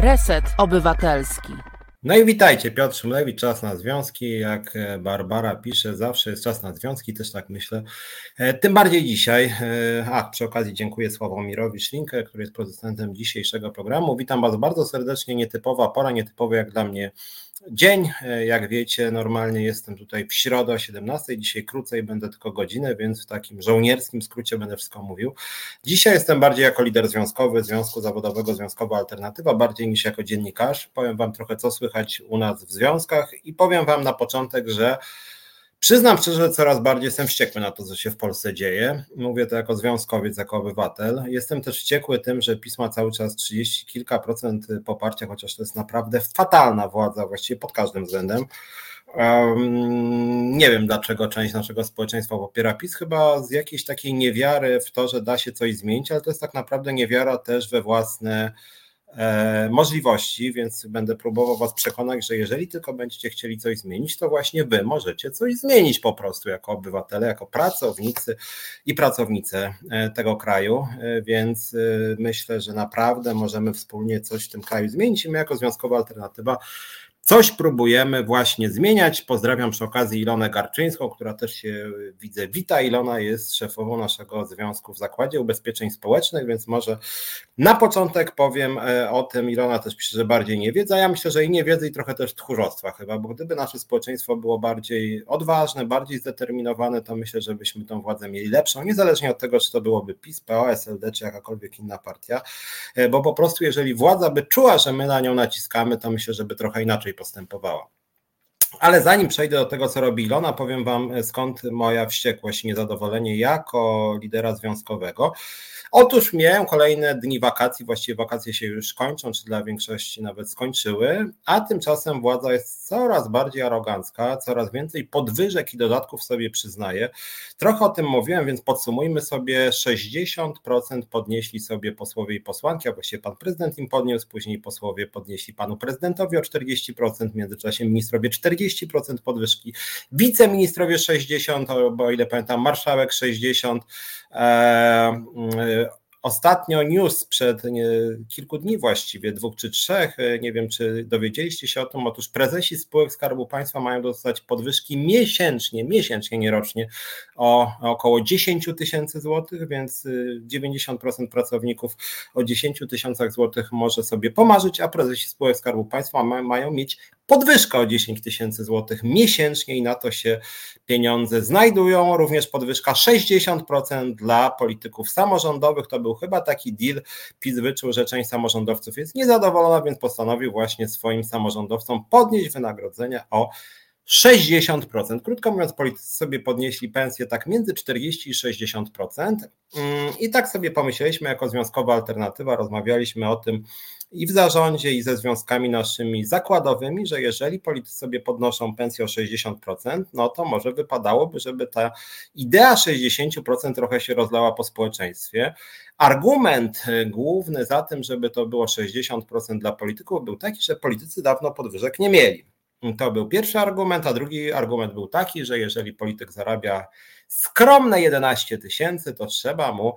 Reset Obywatelski. No i witajcie, Piotr Szymlewicz, czas na związki. Jak Barbara pisze, zawsze jest czas na związki, też tak myślę. E, tym bardziej dzisiaj. E, a przy okazji dziękuję Sławomirowi Szlinkę, który jest producentem dzisiejszego programu. Witam Was bardzo serdecznie. Nietypowa pora, nietypowy jak dla mnie dzień. E, jak wiecie, normalnie jestem tutaj w środę o 17. Dzisiaj krócej będę tylko godzinę, więc w takim żołnierskim skrócie będę wszystko mówił. Dzisiaj jestem bardziej jako lider związkowy, Związku Zawodowego Związkowa Alternatywa, bardziej niż jako dziennikarz. Powiem Wam trochę, co słychać u nas w związkach i powiem Wam na początek, że Przyznam szczerze, że coraz bardziej jestem wściekły na to, co się w Polsce dzieje. Mówię to jako związkowiec, jako obywatel. Jestem też wściekły tym, że pisma cały czas 30 kilka procent poparcia, chociaż to jest naprawdę fatalna władza właściwie pod każdym względem. Um, nie wiem, dlaczego część naszego społeczeństwa popiera PiS, chyba z jakiejś takiej niewiary w to, że da się coś zmienić, ale to jest tak naprawdę niewiara też we własne możliwości, więc będę próbował Was przekonać, że jeżeli tylko będziecie chcieli coś zmienić, to właśnie Wy możecie coś zmienić po prostu jako obywatele, jako pracownicy i pracownice e, tego kraju, e, więc myślę, że naprawdę możemy wspólnie coś w tym kraju zmienić i my jako Związkowa Alternatywa Coś próbujemy właśnie zmieniać. Pozdrawiam przy okazji Ilonę Garczyńską, która też się widzę wita. Ilona jest szefową naszego związku w Zakładzie Ubezpieczeń Społecznych, więc może na początek powiem e, o tym. Ilona też pisze, że bardziej nie wiedza. Ja myślę, że i nie wiedzy i trochę też tchórzostwa chyba, bo gdyby nasze społeczeństwo było bardziej odważne, bardziej zdeterminowane, to myślę, że byśmy tą władzę mieli lepszą, niezależnie od tego, czy to byłoby PiS, PO, SLD, czy jakakolwiek inna partia, e, bo po prostu jeżeli władza by czuła, że my na nią naciskamy, to myślę, że by trochę inaczej postępowała. Ale zanim przejdę do tego, co robi Ilona, powiem Wam skąd moja wściekłość i niezadowolenie jako lidera związkowego. Otóż miałem kolejne dni wakacji, właściwie wakacje się już kończą, czy dla większości nawet skończyły, a tymczasem władza jest coraz bardziej arogancka, coraz więcej podwyżek i dodatków sobie przyznaje. Trochę o tym mówiłem, więc podsumujmy sobie, 60% podnieśli sobie posłowie i posłanki, a właściwie pan prezydent im podniósł, później posłowie podnieśli panu prezydentowi o 40%, w międzyczasie ministrowie 40% podwyżki, wiceministrowie 60%, bo o ile pamiętam marszałek 60%, Ostatnio news przed kilku dni właściwie, dwóch czy trzech, e, nie wiem czy dowiedzieliście się o tym, otóż prezesi spółek Skarbu Państwa mają dostać podwyżki miesięcznie, miesięcznie, nie rocznie, o, około 10 tysięcy złotych, więc 90% y, pracowników o 10 tysiącach złotych może sobie pomarzyć, a prezesi spółek Skarbu Państwa ma, mają mieć podwyżkę o 10 tysięcy złotych miesięcznie i na to się pieniądze znajdują. Również podwyżka 60% dla polityków samorządowych. To był chyba taki deal. PiS wyczuł, że część samorządowców jest niezadowolona, więc postanowił właśnie swoim samorządowcom podnieść wynagrodzenia o 60%. Krótko mówiąc, politycy sobie podnieśli pensję tak między 40 i 60%. Mm, I tak sobie pomyśleliśmy, jako związkowa alternatywa, rozmawialiśmy o tym i w zarządzie, i ze związkami naszymi zakładowymi, że jeżeli politycy sobie podnoszą pensję o 60%, no to może wypadałoby, żeby ta idea 60% trochę się rozlała po społeczeństwie. Argument główny za tym, żeby to było 60% dla polityków, był taki, że politycy dawno podwyżek nie mieli. To był pierwszy argument, a drugi argument był taki, że jeżeli polityk zarabia skromne 11 tysięcy, to trzeba mu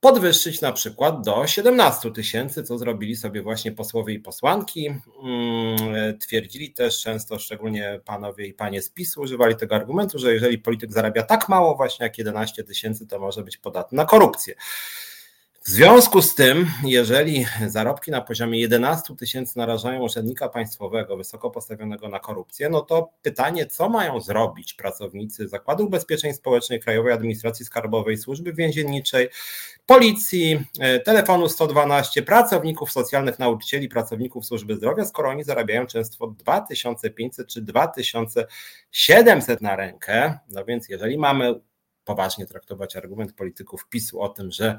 podwyższyć na przykład do 17 tysięcy, co zrobili sobie właśnie posłowie i posłanki. Mm, twierdzili też często, szczególnie panowie i panie z PiSu, używali tego argumentu, że jeżeli polityk zarabia tak mało właśnie jak 11 tysięcy, to może być podatny na korupcję. W związku z tym, jeżeli zarobki na poziomie 11 tysięcy narażają urzędnika państwowego wysoko postawionego na korupcję, no to pytanie, co mają zrobić pracownicy Zakładu Ubezpieczeń Społecznych, Krajowej Administracji Skarbowej, Służby Więzienniczej, Policji, e, telefonu 112, pracowników socjalnych, nauczycieli, pracowników służby zdrowia, skoro oni zarabiają często 2500 czy 2700 na rękę. No więc jeżeli mamy poważnie traktować argument polityków PiSu o tym, że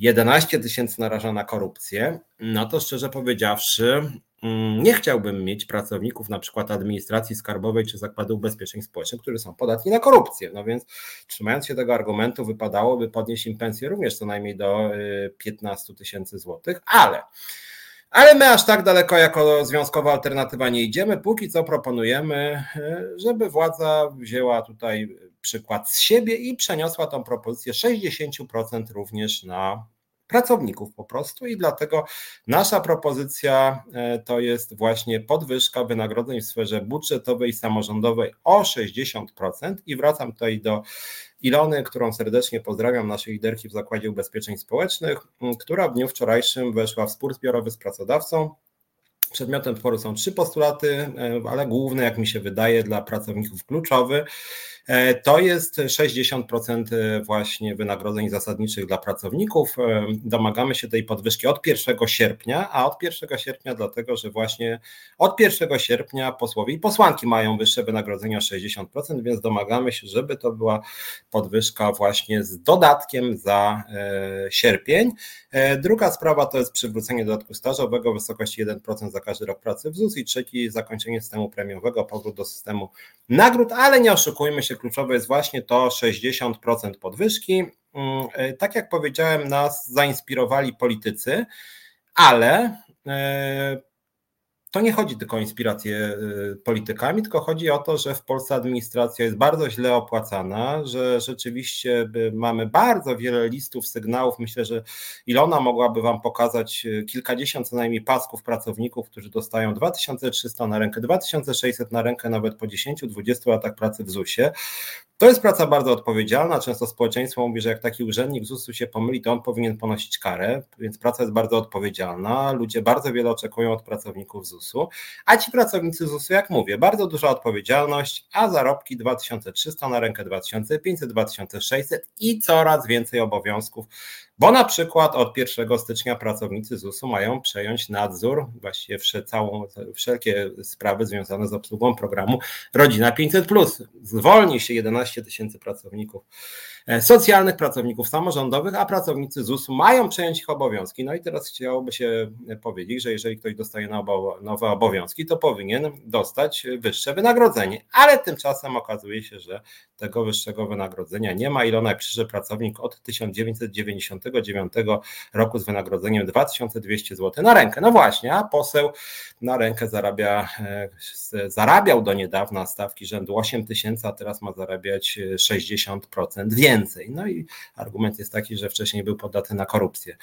11 tysięcy naraża na korupcję, no to szczerze powiedziawszy, mm, nie chciałbym mieć pracowników na przykład administracji skarbowej czy zakładu ubezpieczeń społecznych, którzy są podatni na korupcję. No więc trzymając się tego argumentu, wypadałoby podnieść im pensję również co najmniej do 15 y, tysięcy złotych, ale ale my aż tak daleko jako związkowa alternatywa nie idziemy. Póki co proponujemy, y, żeby władza wzięła tutaj przykład z siebie i przeniosła tą propozycję 60% również na pracowników po prostu i dlatego nasza propozycja e, to jest właśnie podwyżka wynagrodzeń w sferze budżetowej i samorządowej o 60% i wracam tutaj do Ilony, którą serdecznie pozdrawiam, naszej liderki w Zakładzie Ubezpieczeń Społecznych, która w dniu wczorajszym weszła w spór zbiorowy z pracodawcą Przedmiotem sporu są trzy postulaty, e, ale główny, jak mi się wydaje, dla pracowników kluczowy E, to jest 60% e, właśnie wynagrodzeń zasadniczych dla pracowników. Domagamy się tej podwyżki od 1 sierpnia, a od 1 sierpnia dlatego, że właśnie od 1 sierpnia posłowie i posłanki mają wyższe wynagrodzenia o 60%, więc domagamy się, żeby to była podwyżka właśnie z dodatkiem za sierpień. Druga sprawa to jest przywrócenie dodatku stażowego w wysokości 1% za każdy rok pracy w ZUS i trzeci zakończenie systemu premiowego, powrót do systemu nagród, ale nie oszukujmy się, kluczowe jest właśnie to 60% podwyżki. Mm, e, tak jak powiedziałem, nas zainspirowali politycy, ale e, to nie chodzi tylko o inspirację y, politykami, tylko chodzi o to, że w Polsce administracja jest bardzo źle opłacana, że rzeczywiście mamy bardzo wiele listów, sygnałów. Myślę, że Ilona mogłaby Wam pokazać y, kilkadziesiąt co najmniej pasków pracowników, którzy dostają 2300 na rękę, 2600 na rękę nawet po 10-20 latach pracy w ZUS-ie. To jest praca bardzo odpowiedzialna. Często społeczeństwo mówi, że jak taki urzędnik ZUS-u się pomyli, to on powinien ponosić karę, więc praca jest bardzo odpowiedzialna. Ludzie bardzo wiele oczekują od pracowników ZUS-u, a ci pracownicy ZUS-u, jak mówię, bardzo duża odpowiedzialność, a zarobki 2300 na rękę 2500, 2600 i coraz więcej obowiązków bo na przykład od 1 stycznia pracownicy ZUS-u mają przejąć nadzór, właściwie całą, wszelkie sprawy związane z obsługą programu Rodzina 500. Zwolni się 11 tysięcy pracowników socjalnych, pracowników samorządowych, a pracownicy ZUS-u mają przejąć ich obowiązki. No i teraz chciałoby się powiedzieć, że jeżeli ktoś dostaje nowe obowiązki, to powinien dostać wyższe wynagrodzenie, ale tymczasem okazuje się, że tego wyższego wynagrodzenia nie ma. Ilona przyszedł pracownik od 1999 roku z wynagrodzeniem 2200 zł na rękę. No właśnie, a poseł na rękę zarabia, e, zarabiał do niedawna stawki rzędu 8 tysięcy, a teraz ma zarabiać 60% więcej więcej. No i argument jest taki, że wcześniej był podatny na korupcję.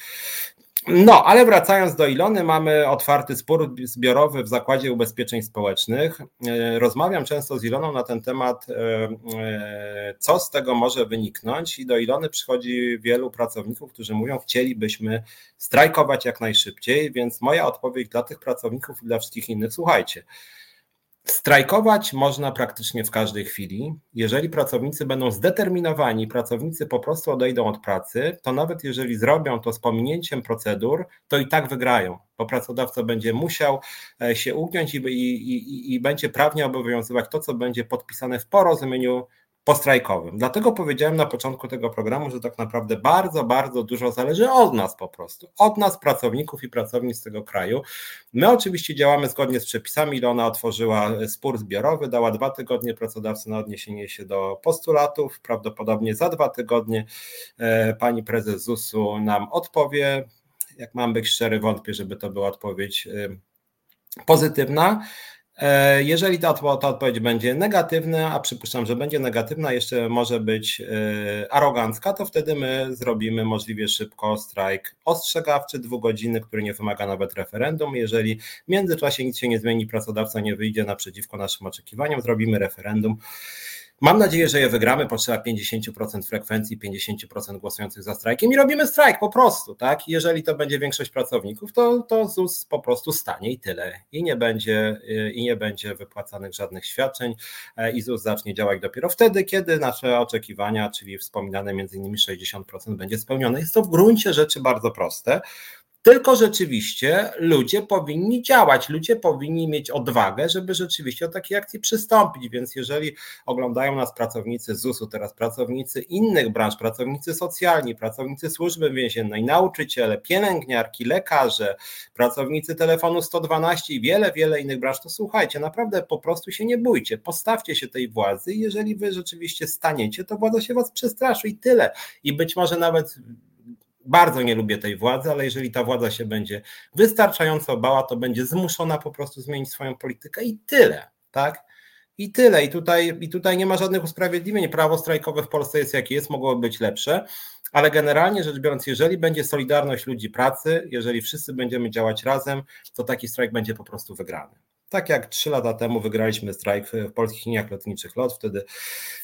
No, ale wracając do Ilony, mamy otwarty spór zbiorowy w Zakładzie Ubezpieczeń Społecznych. E, rozmawiam często z Iloną na ten temat, e, e, co z tego może wyniknąć, i do Ilony przychodzi wielu pracowników, którzy mówią, chcielibyśmy strajkować jak najszybciej, więc moja odpowiedź dla tych pracowników i dla wszystkich innych, słuchajcie, Strajkować można praktycznie w każdej chwili. Jeżeli pracownicy będą zdeterminowani, pracownicy po prostu odejdą od pracy, to nawet jeżeli zrobią to z pominięciem procedur, to i tak wygrają, bo pracodawca będzie musiał e, się ugiąć i, i, i, i będzie prawnie obowiązywać to, co będzie podpisane w porozumieniu postrajkowym. Dlatego powiedziałem na początku tego programu, że tak naprawdę bardzo, bardzo dużo zależy od nas po prostu, od nas, pracowników i pracownic tego kraju. My oczywiście działamy zgodnie z przepisami, ile ona otworzyła spór zbiorowy, dała dwa tygodnie pracodawcy na odniesienie się do postulatów, prawdopodobnie za dwa tygodnie e, pani prezes ZUS-u nam odpowie. Jak mam być szczery, wątpię, żeby to była odpowiedź e, pozytywna. E, jeżeli ta, ta odpowiedź będzie negatywna, a przypuszczam, że będzie negatywna, jeszcze może być e, arogancka, to wtedy my zrobimy możliwie szybko strajk ostrzegawczy, dwugodzinny, który nie wymaga nawet referendum. Jeżeli w międzyczasie nic się nie zmieni, pracodawca nie wyjdzie naprzeciwko naszym oczekiwaniom, zrobimy referendum Mam nadzieję, że je wygramy. Potrzeba 50% frekwencji, 50% głosujących za strajkiem i robimy strajk po prostu, tak? Jeżeli to będzie większość pracowników, to, to ZUS po prostu stanie i tyle. I nie będzie, i nie będzie wypłacanych żadnych świadczeń e, i ZUS zacznie działać dopiero wtedy, kiedy nasze oczekiwania, czyli wspominane między innymi 60% będzie spełnione. Jest to w gruncie rzeczy bardzo proste. Tylko rzeczywiście ludzie powinni działać, ludzie powinni mieć odwagę, żeby rzeczywiście do takiej akcji przystąpić. Więc jeżeli oglądają nas pracownicy ZUS-u, teraz pracownicy innych branż, pracownicy socjalni, pracownicy służby więziennej, nauczyciele, pielęgniarki, lekarze, pracownicy telefonu 112 i wiele, wiele innych branż, to słuchajcie, naprawdę po prostu się nie bójcie, postawcie się tej władzy jeżeli wy rzeczywiście staniecie, to władza się was przestraszy i tyle. I być może nawet bardzo nie lubię tej władzy, ale jeżeli ta władza się będzie wystarczająco bała, to będzie zmuszona po prostu zmienić swoją politykę i tyle, tak? I tyle. I tutaj, I tutaj nie ma żadnych usprawiedliwień. Prawo strajkowe w Polsce jest jakie jest, mogło być lepsze. ale generalnie rzecz biorąc, jeżeli będzie solidarność ludzi pracy, jeżeli wszyscy będziemy działać razem, to taki strajk będzie po prostu wygrany. Tak jak trzy lata temu wygraliśmy strajk w polskich liniach lotniczych LOT, wtedy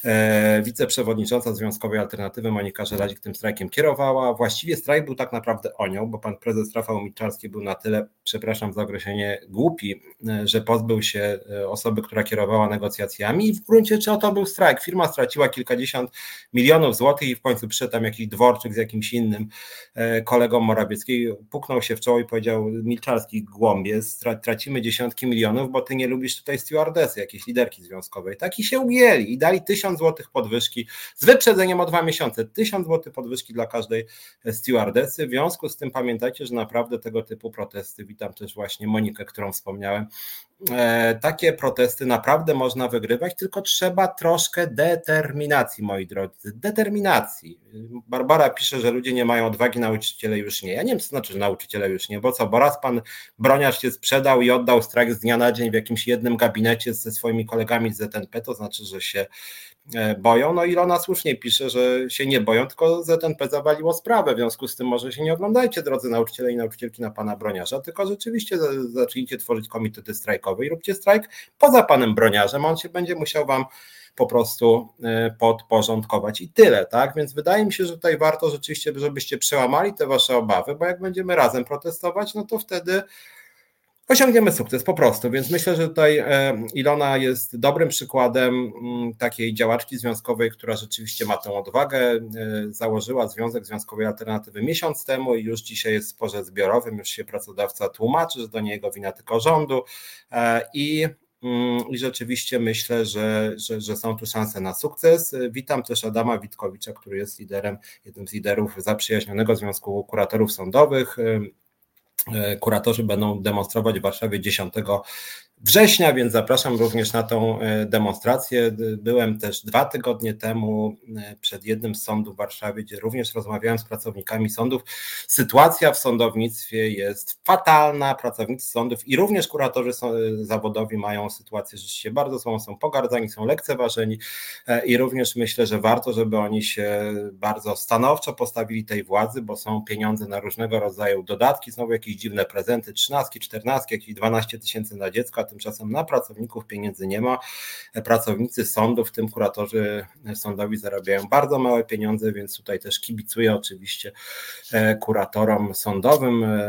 e, wiceprzewodnicząca Związkowej Alternatywy Monika Żelazik tym strajkiem kierowała. Właściwie strajk był tak naprawdę o nią, bo pan prezes Rafał Milczarski był na tyle, przepraszam za określenie, głupi, e, że pozbył się e, osoby, która kierowała negocjacjami i w gruncie czy to był strajk. Firma straciła kilkadziesiąt milionów złotych i w końcu przyszedł tam jakiś dworczyk z jakimś innym e, kolegą Morawieckiej, puknął się w czoło i powiedział Milczarski głąbie, tracimy dziesiątki milionów milionów, bo ty nie lubisz tutaj stewardesy, jakiejś liderki związkowej. Tak i się ujęli i dali tysiąc złotych podwyżki z wyprzedzeniem o dwa miesiące. Tysiąc złotych podwyżki dla każdej stewardesy. W związku z tym pamiętajcie, że naprawdę tego typu protesty, witam też właśnie Monikę, którą wspomniałem, E, takie protesty naprawdę można wygrywać, tylko trzeba troszkę determinacji, moi drodzy. Determinacji. Barbara pisze, że ludzie nie mają odwagi, nauczyciele już nie. Ja nie wiem, co znaczy, że nauczyciele już nie, bo co, bo raz pan broniarz się sprzedał i oddał strajk z dnia na dzień w jakimś jednym gabinecie ze swoimi kolegami z ZNP, to znaczy, że się E, boją. No Ilona słusznie pisze, że się nie boją, tylko ZNP zawaliło sprawę. W związku z tym może się nie oglądajcie, drodzy nauczyciele i nauczycielki na pana broniarza, tylko rzeczywiście zacznijcie tworzyć komitety strajkowe i róbcie strajk poza panem broniarzem. On się będzie musiał wam po prostu e, podporządkować i tyle, tak? Więc wydaje mi się, że tutaj warto rzeczywiście, żebyście przełamali te wasze obawy, bo jak będziemy razem protestować, no to wtedy osiągniemy sukces po prostu. Więc myślę, że tutaj e, Ilona jest dobrym przykładem mm, takiej działaczki związkowej, która rzeczywiście ma tę odwagę. E, założyła Związek Związkowej Alternatywy miesiąc temu i już dzisiaj jest w sporze zbiorowym, już się pracodawca tłumaczy, że to nie jego wina, tylko rządu. E, I mm, i rzeczywiście myślę, że, że, że, są tu szanse na sukces. Witam też Adama Witkowicza, który jest liderem, jednym z liderów zaprzyjaźnionego Związku Kuratorów Sądowych. E, kuratorzy będą demonstrować w Warszawie 10 września, więc zapraszam również na tą e, demonstrację. Byłem też dwa tygodnie temu e, przed jednym z sądów w Warszawie, gdzie również rozmawiałem z pracownikami sądów. Sytuacja w sądownictwie jest fatalna. Pracownicy sądów i również kuratorzy zawodowi mają sytuację rzeczywiście bardzo złą, są pogardzani, są lekceważeni i również myślę, że warto, żeby oni się bardzo stanowczo postawili tej władzy, bo są pieniądze na różnego rodzaju dodatki, znowu jakieś dziwne prezenty, trzynastki, czternastki, jakieś 12 tysięcy na dziecko, tymczasem na pracowników pieniędzy nie ma. Pracownicy sądów, w tym kuratorzy sądowi zarabiają bardzo małe pieniądze, więc tutaj też kibicuję oczywiście e, kuratorom sądowym. E,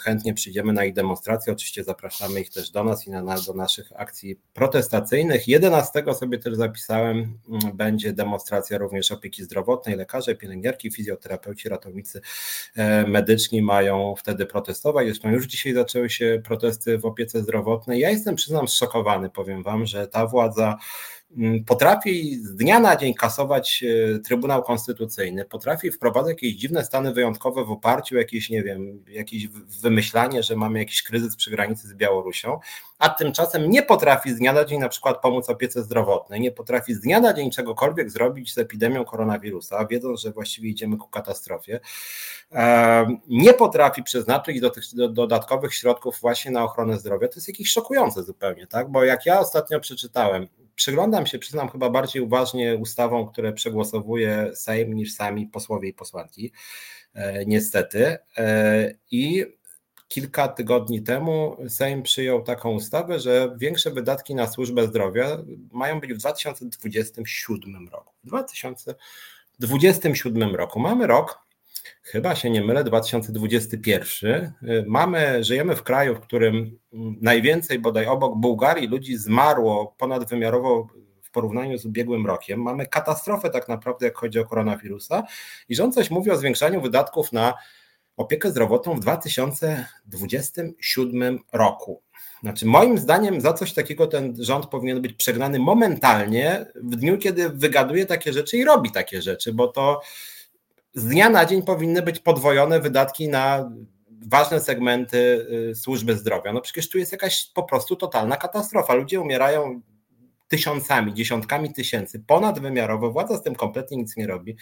chętnie przyjdziemy na ich demonstracje, oczywiście zapraszamy ich też do nas i na, do naszych akcji protestacyjnych. 11 sobie też zapisałem, mm, będzie demonstracja również opieki zdrowotnej, lekarze, pielęgniarki, fizjoterapeuci, ratownicy e, medyczni mają wtedy protestować. Zresztą już dzisiaj zaczęły się protesty w opiece zdrowotnej ja jestem, przyznam, zszokowany, powiem Wam, że ta władza potrafi z dnia na dzień kasować e, Trybunał Konstytucyjny, potrafi wprowadzać jakieś dziwne stany wyjątkowe w oparciu o jakieś, nie wiem, jakieś wymyślanie, że mamy jakiś kryzys przy granicy z Białorusią, a tymczasem nie potrafi z dnia na dzień na przykład pomóc opiece zdrowotnej, nie potrafi z dnia na dzień czegokolwiek zrobić z epidemią koronawirusa, wiedząc, że właściwie idziemy ku katastrofie, nie potrafi przeznaczyć do tych dodatkowych środków właśnie na ochronę zdrowia, to jest jakieś szokujące zupełnie, tak? Bo jak ja ostatnio przeczytałem, przyglądam się, przyznam chyba bardziej uważnie ustawom, które przegłosowuje Sejm niż sami posłowie i posłanki, e, niestety. E, I kilka tygodni temu Sejm przyjął taką ustawę, że większe wydatki na służbę zdrowia mają być w 2027 roku. W 2027 roku mamy rok, chyba się nie mylę, 2021. Mamy, żyjemy w kraju, w którym najwięcej bodaj obok Bułgarii ludzi zmarło ponadwymiarowo w porównaniu z ubiegłym rokiem. Mamy katastrofę tak naprawdę, jak chodzi o koronawirusa i rząd coś mówi o zwiększaniu wydatków na opiekę zdrowotną w 2027 roku. Znaczy, moim zdaniem, za coś takiego ten rząd powinien być przegnany momentalnie, w dniu, kiedy wygaduje takie rzeczy i robi takie rzeczy, bo to z dnia na dzień powinny być podwojone wydatki na ważne segmenty y, służby zdrowia. No przecież tu jest jakaś po prostu totalna katastrofa. Ludzie umierają tysiącami, dziesiątkami tysięcy, ponadwymiarowo, władza z tym kompletnie nic nie robi,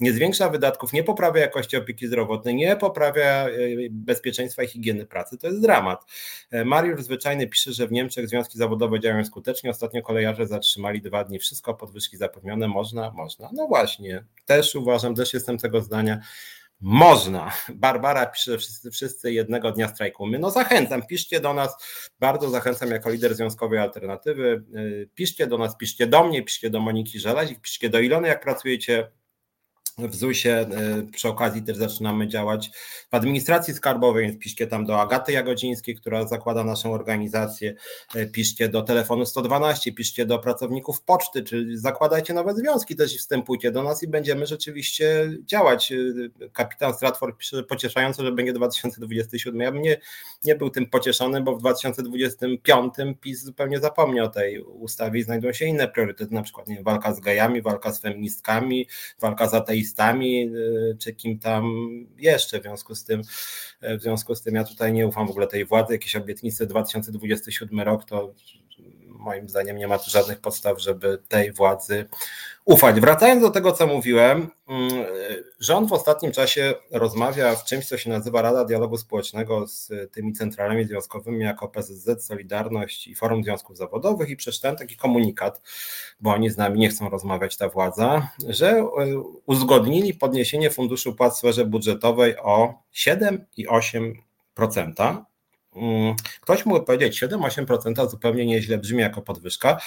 nie zwiększa wydatków, nie poprawia jakości opieki zdrowotnej, nie poprawia e, bezpieczeństwa i higieny pracy, to jest dramat. E, Mariusz Zwyczajny pisze, że w Niemczech związki zawodowe działają skutecznie, ostatnio kolejarze zatrzymali dwa dni, wszystko podwyżki zapewnione, można, można. No właśnie, też uważam, też jestem tego zdania, można. Barbara pisze, wszyscy, wszyscy jednego dnia strajkujemy. No zachęcam, piszcie do nas, bardzo zachęcam jako lider Związkowej Alternatywy. Y, piszcie do nas, piszcie do mnie, piszcie do Moniki Żelazik, piszcie do Ilony, jak pracujecie w ZUS-ie y, przy okazji też zaczynamy działać w administracji skarbowej, więc piszcie tam do Agaty Jagodzińskiej, która zakłada naszą organizację, y, piszcie do telefonu 112, piszcie do pracowników poczty, czy zakładajcie nowe związki też wstępujcie do nas i będziemy rzeczywiście działać. Y, kapitan Stratford pisze, pocieszająco, że będzie 2027. Ja bym nie, nie był tym pocieszony, bo w 2025 PiS zupełnie zapomniał o tej ustawie i znajdą się inne priorytety, na przykład nie, walka z gejami, walka z feministkami, walka z ateistami, ateistami, y, czy kim tam jeszcze. W związku z tym, w związku z tym ja tutaj nie ufam w ogóle tej władzy. Jakieś obietnice 2027 rok to moim zdaniem nie ma tu żadnych podstaw, żeby tej władzy ufać. Wracając do tego, co mówiłem, mm, rząd w ostatnim czasie rozmawia w czymś, co się nazywa Rada Dialogu Społecznego z tymi centralami związkowymi, jako PZZ, Solidarność i Forum Związków Zawodowych i przeczytałem taki komunikat, bo oni z nami nie chcą rozmawiać, ta władza, że e, uzgodnili podniesienie funduszu płac w sferze budżetowej o 7,8%. Mm, ktoś mógł powiedzieć 7-8% zupełnie nieźle brzmi jako podwyżka.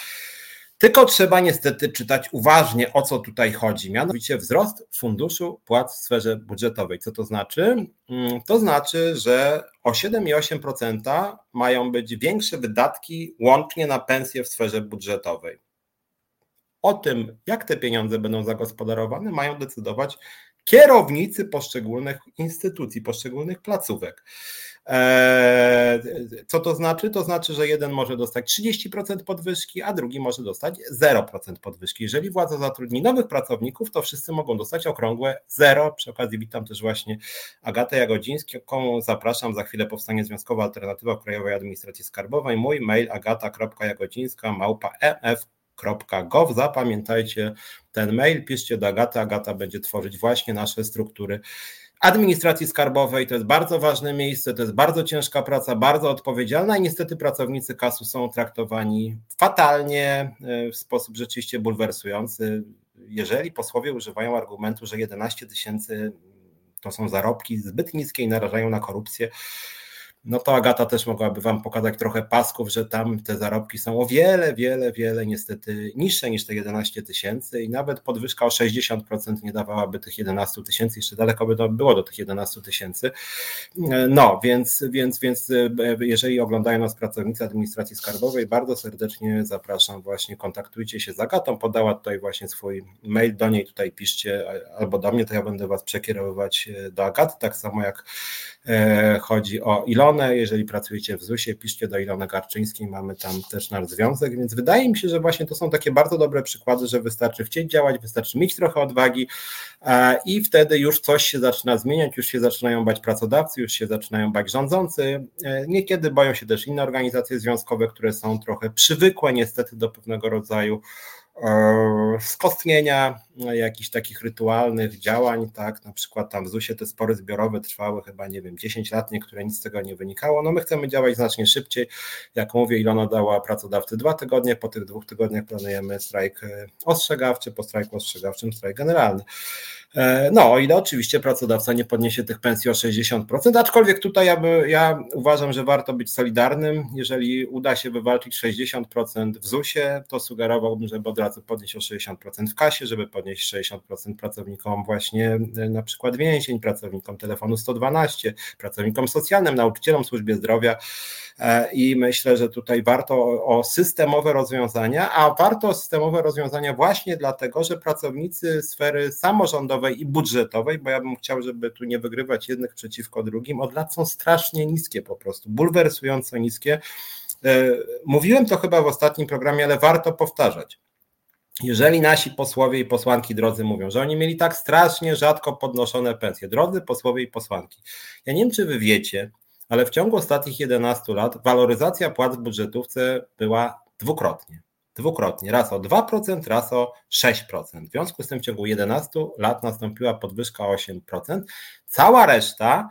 Tylko trzeba niestety czytać uważnie, o co tutaj chodzi. Mianowicie wzrost funduszu płac w sferze budżetowej. Co to znaczy? Mm, to znaczy, że o 7,8% mają być większe wydatki łącznie na pensje w sferze budżetowej. O tym, jak te pieniądze będą zagospodarowane, mają decydować kierownicy poszczególnych instytucji, poszczególnych placówek. Eee, co to znaczy? To znaczy, że jeden może dostać 30% podwyżki, a drugi może dostać 0% podwyżki. Jeżeli władza zatrudni nowych pracowników, to wszyscy mogą dostać okrągłe zero. Przy okazji witam też właśnie Agatę Jagodzińską. Zapraszam, za chwilę powstanie Związkowa Alternatywa Krajowej Administracji Skarbowej. Mój mail agata.jagodzińska. Zapamiętajcie ten mail, piszcie do Agaty. Agata będzie tworzyć właśnie nasze struktury administracji skarbowej. To jest bardzo ważne miejsce, to jest bardzo ciężka praca, bardzo odpowiedzialna i niestety pracownicy kasu są traktowani fatalnie, e, w sposób rzeczywiście bulwersujący. Jeżeli posłowie używają argumentu, że 11 tysięcy to są zarobki zbyt niskie i narażają na korupcję, no to Agata też mogłaby Wam pokazać trochę pasków, że tam te zarobki są o wiele, wiele, wiele niestety niższe niż te 11 tysięcy i nawet podwyżka o 60% nie dawałaby tych 11 tysięcy, jeszcze daleko by to było do tych 11 tysięcy. No, więc, więc, więc jeżeli oglądają nas pracownicy administracji skarbowej, bardzo serdecznie zapraszam właśnie, kontaktujcie się z Agatą, podała tutaj właśnie swój mail, do niej tutaj piszcie albo do mnie, to ja będę Was przekierowywać do Agaty, tak samo jak e, chodzi o Ilonę, Ilonę, jeżeli pracujecie w ZUS-ie, piszcie do Ilony Garczyńskiej, mamy tam też nasz związek, więc wydaje mi się, że właśnie to są takie bardzo dobre przykłady, że wystarczy chcieć działać, wystarczy mieć trochę odwagi e, i wtedy już coś się zaczyna zmieniać, już się zaczynają bać pracodawcy, już się zaczynają bać rządzący. E, niekiedy boją się też inne organizacje związkowe, które są trochę przywykłe niestety do pewnego rodzaju skostnienia jakichś takich rytualnych działań, tak, na przykład tam w ZUS-ie te spory zbiorowe trwały chyba, nie wiem, 10 lat, niektóre nic z tego nie wynikało, no my chcemy działać znacznie szybciej, jak mówię, Ilona dała pracodawcy dwa tygodnie, po tych dwóch tygodniach planujemy strajk e, ostrzegawczy, po strajku ostrzegawczym strajk generalny. E, no, o ile oczywiście pracodawca nie podniesie tych pensji o 60%, aczkolwiek tutaj ja, by, ja uważam, że warto być solidarnym. Jeżeli uda się wywalczyć 60% w ZUS-ie, to sugerowałbym, żeby od razu podnieść o 60% w kasie, żeby podnieść 60% pracownikom właśnie e, na przykład więzień, pracownikom telefonu 112, pracownikom socjalnym, nauczycielom służbie zdrowia. E, I myślę, że tutaj warto o systemowe rozwiązania, a warto systemowe rozwiązania właśnie dlatego, że pracownicy sfery samorządowej i budżetowej, bo ja bym chciał, żeby tu nie wygrywać jednych przeciwko drugim, od lat są strasznie niskie po prostu, bulwersująco niskie. E, mówiłem to chyba w ostatnim programie, ale warto powtarzać. Jeżeli nasi posłowie i posłanki drodzy mówią, że oni mieli tak strasznie rzadko podnoszone pensje, drodzy posłowie i posłanki, ja nie wiem, czy wy wiecie, ale w ciągu ostatnich 11 lat waloryzacja płac w budżetówce była dwukrotnie. dwukrotnie, raz o 2%, raz o 6%. W związku z tym w ciągu 11 lat nastąpiła podwyżka o 8%. Cała reszta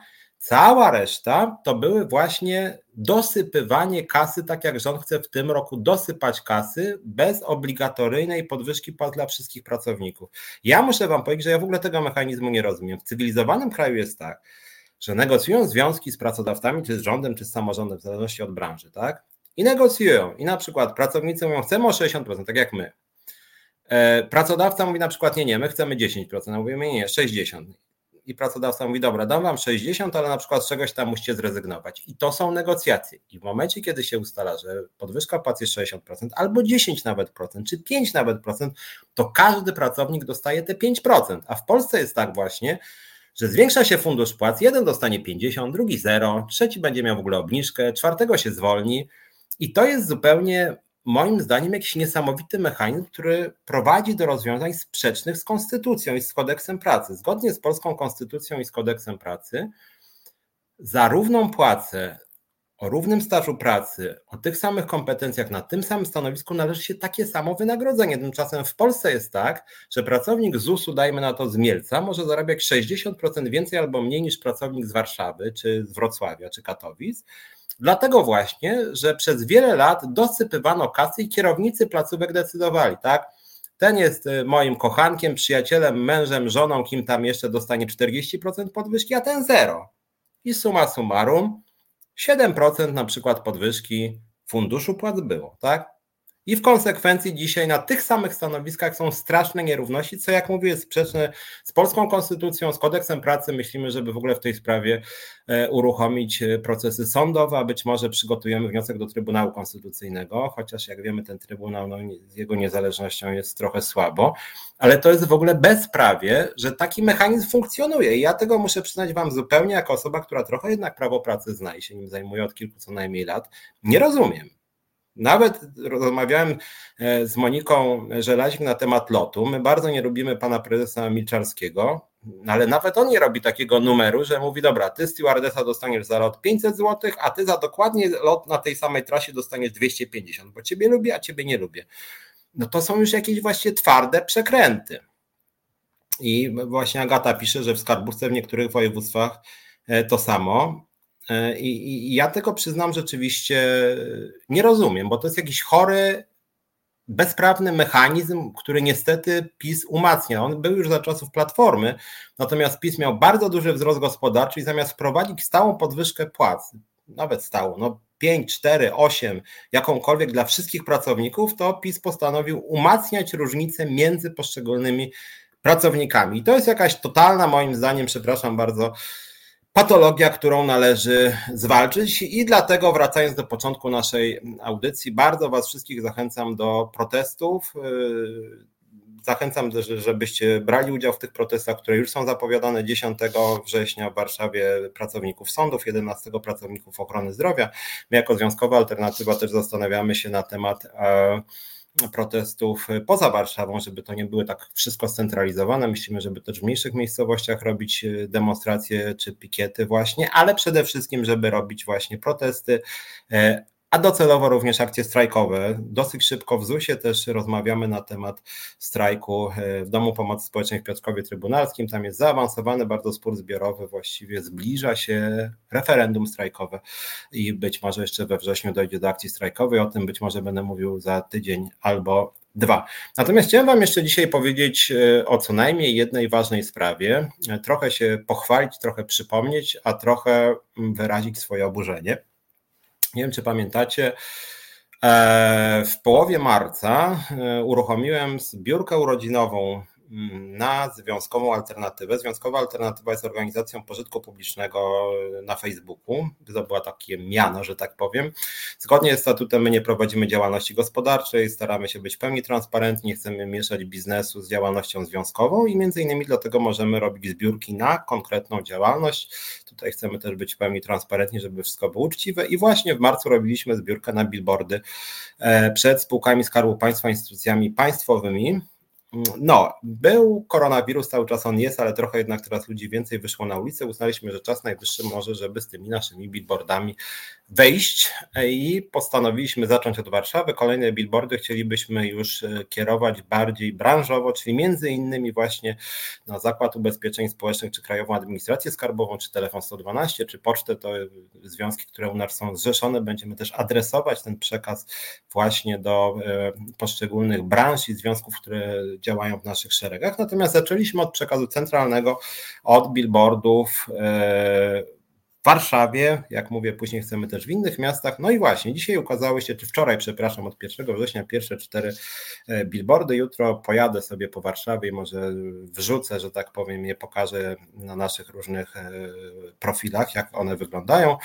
Cała reszta to były właśnie dosypywanie kasy, tak jak rząd chce w tym roku dosypać kasy bez obligatoryjnej podwyżki płat dla wszystkich pracowników. Ja muszę Wam powiedzieć, że ja w ogóle tego mechanizmu nie rozumiem. W cywilizowanym kraju jest tak, że negocjują związki z pracodawcami, czy z rządem, czy z samorządem, w zależności od branży, tak? I negocjują. I na przykład pracownicy mówią, chcemy o 60%, tak jak my. E, pracodawca mówi na przykład, nie, nie, my chcemy 10%, a mówimy, nie, nie, 60% i pracodawca mówi, dobra, dam wam 60, ale na przykład z czegoś tam musicie zrezygnować. I to są negocjacje. I w momencie, kiedy się ustala, że podwyżka płacy jest 60%, albo 10 nawet procent, czy 5 nawet procent, to każdy pracownik dostaje te 5%. A w Polsce jest tak właśnie, że zwiększa się fundusz płac, jeden dostanie 50, drugi 0, trzeci będzie miał w ogóle obniżkę, czwartego się zwolni. I to jest zupełnie moim zdaniem jakiś niesamowity mechanizm, który prowadzi do rozwiązań sprzecznych z konstytucją i z kodeksem pracy. Zgodnie z polską konstytucją i z kodeksem pracy, za równą płacę, o równym stażu pracy, o tych samych kompetencjach na tym samym stanowisku należy się takie samo wynagrodzenie. Tymczasem w Polsce jest tak, że pracownik ZUS-u, dajmy na to z Mielca, może zarabiać 60% więcej albo mniej niż pracownik z Warszawy, czy z Wrocławia, czy Katowic Dlatego właśnie, że przez wiele lat dosypywano kasy i kierownicy placówek decydowali, tak? Ten jest y, moim kochankiem, przyjacielem, mężem, żoną, kim tam jeszcze dostanie 40% podwyżki, a ten zero. I suma summarum 7% na przykład podwyżki funduszu płac było, tak? I w konsekwencji dzisiaj na tych samych stanowiskach są straszne nierówności, co jak mówię jest sprzeczne z polską konstytucją, z kodeksem pracy. Myślimy, żeby w ogóle w tej sprawie e, uruchomić e, procesy sądowe, a być może przygotujemy wniosek do Trybunału Konstytucyjnego, chociaż jak wiemy ten Trybunał no, z jego niezależnością jest trochę słabo, ale to jest w ogóle bezprawie, że taki mechanizm funkcjonuje i ja tego muszę przyznać Wam zupełnie jako osoba, która trochę jednak prawo pracy zna i się nim zajmuje od kilku co najmniej lat, nie rozumiem. Nawet rozmawiałem e, z Moniką Żelazik na temat lotu. My bardzo nie lubimy pana prezesa Milczarskiego, ale nawet on nie robi takiego numeru, że mówi: Dobra, ty stewardesa dostaniesz za lot 500 zł, a ty za dokładnie lot na tej samej trasie dostaniesz 250, bo ciebie lubię, a ciebie nie lubię. No to są już jakieś właśnie twarde przekręty. I właśnie Agata pisze, że w skarbówce w niektórych województwach e, to samo. E, I, I, ja tego przyznam rzeczywiście nie rozumiem, bo to jest jakiś chory, bezprawny mechanizm, który niestety PiS umacnia. On był już za czasów Platformy, natomiast PiS miał bardzo duży wzrost gospodarczy i zamiast wprowadzić stałą podwyżkę płac, nawet stałą, no 5, 4, 8, jakąkolwiek dla wszystkich pracowników, to PiS postanowił umacniać różnice między poszczególnymi pracownikami. I to jest jakaś totalna, moim zdaniem, przepraszam bardzo, patologia, którą należy zwalczyć i dlatego wracając do początku naszej audycji, bardzo Was wszystkich zachęcam do protestów. Zachęcam, żebyście brali udział w tych protestach, które już są zapowiadane 10 września w Warszawie pracowników sądów, 11 pracowników ochrony zdrowia. My jako Związkowa Alternatywa też zastanawiamy się na temat e, protestów poza Warszawą, żeby to nie były tak wszystko scentralizowane. Myślimy, żeby też w mniejszych miejscowościach robić e, demonstracje czy pikiety właśnie, ale przede wszystkim, żeby robić właśnie protesty, e, a docelowo również akcje strajkowe. Dosyć szybko w ZUS-ie też rozmawiamy na temat strajku e, w Domu Pomocy Społecznej w Piotrkowie Trybunalskim. Tam jest zaawansowany bardzo spór zbiorowy, właściwie zbliża się referendum strajkowe i być może jeszcze we wrześniu dojdzie do akcji strajkowej. O tym być może będę mówił za tydzień albo dwa. Natomiast chciałem Wam jeszcze dzisiaj powiedzieć e, o co najmniej jednej ważnej sprawie. E, trochę się pochwalić, trochę przypomnieć, a trochę wyrazić swoje oburzenie. Nie wiem, czy pamiętacie, e, w połowie marca e, uruchomiłem zbiórkę urodzinową na Związkową Alternatywę. Związkowa Alternatywa jest organizacją pożytku publicznego na Facebooku. To była takie miano, że tak powiem. Zgodnie z statutem my nie prowadzimy działalności gospodarczej, staramy się być w pełni transparentni, chcemy mieszać biznesu z działalnością związkową i między innymi dlatego możemy robić zbiórki na konkretną działalność. Tutaj chcemy też być w pełni transparentni, żeby wszystko było uczciwe i właśnie w marcu robiliśmy zbiórkę na billboardy e, przed spółkami Skarbu Państwa, instytucjami państwowymi no, był koronawirus, cały czas on jest, ale trochę jednak teraz ludzi więcej wyszło na ulicę. Uznaliśmy, że czas najwyższy może, żeby z tymi naszymi billboardami wejść i postanowiliśmy zacząć od Warszawy. Kolejne billboardy chcielibyśmy już e, kierować bardziej branżowo, czyli między innymi właśnie na Zakład Ubezpieczeń Społecznych, czy Krajową Administrację Skarbową, czy Telefon 112, czy Pocztę, to związki, które u nas są zrzeszone. Będziemy też adresować ten przekaz właśnie do e, poszczególnych branż i związków, które działają w naszych szeregach. Natomiast zaczęliśmy od przekazu centralnego, od billboardów e, Warszawie, jak mówię, później chcemy też w innych miastach. No i właśnie, dzisiaj ukazały się, czy wczoraj, przepraszam, od 1 września pierwsze cztery e, billboardy. Jutro pojadę sobie po Warszawie i może wrzucę, że tak powiem, je pokażę na naszych różnych e, profilach, jak one wyglądają.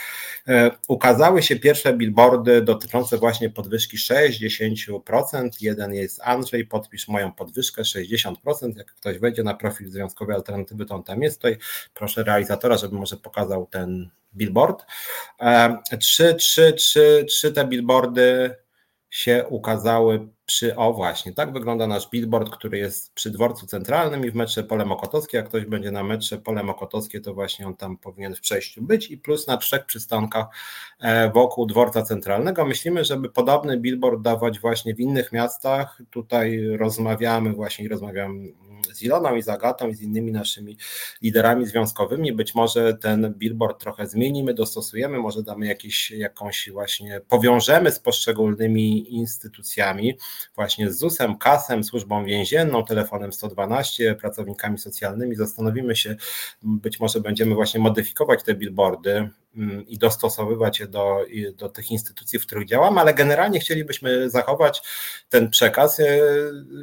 E, ukazały się pierwsze billboardy dotyczące właśnie podwyżki 60%. Jeden jest Andrzej, podpisz moją podwyżkę 60%. Jak ktoś wejdzie na profil Związkowej Alternatywy, to on tam jest. Tutaj proszę realizatora, żeby może pokazał ten billboard. Trzy, trzy, trzy, trzy te billboardy się ukazały przy, o właśnie, tak wygląda nasz billboard, który jest przy dworcu centralnym i w metrze Pole Mokotowskie. Jak ktoś będzie na metrze Pole Mokotowskie, to właśnie on tam powinien w przejściu być i plus na trzech przystankach e, wokół dworca centralnego. Myślimy, żeby podobny billboard dawać właśnie w innych miastach. Tutaj rozmawiamy właśnie rozmawiam z Iloną i z Agatą i z innymi naszymi liderami związkowymi. Być może ten billboard trochę zmienimy, dostosujemy, może damy jakiś, jakąś właśnie, powiążemy z poszczególnymi instytucjami, właśnie z ZUS-em, KAS-em, służbą więzienną, telefonem 112, pracownikami socjalnymi. Zastanowimy się, być może będziemy właśnie modyfikować te billboardy, i dostosowywać je do, do tych instytucji, w których działamy, ale generalnie chcielibyśmy zachować ten przekaz. E,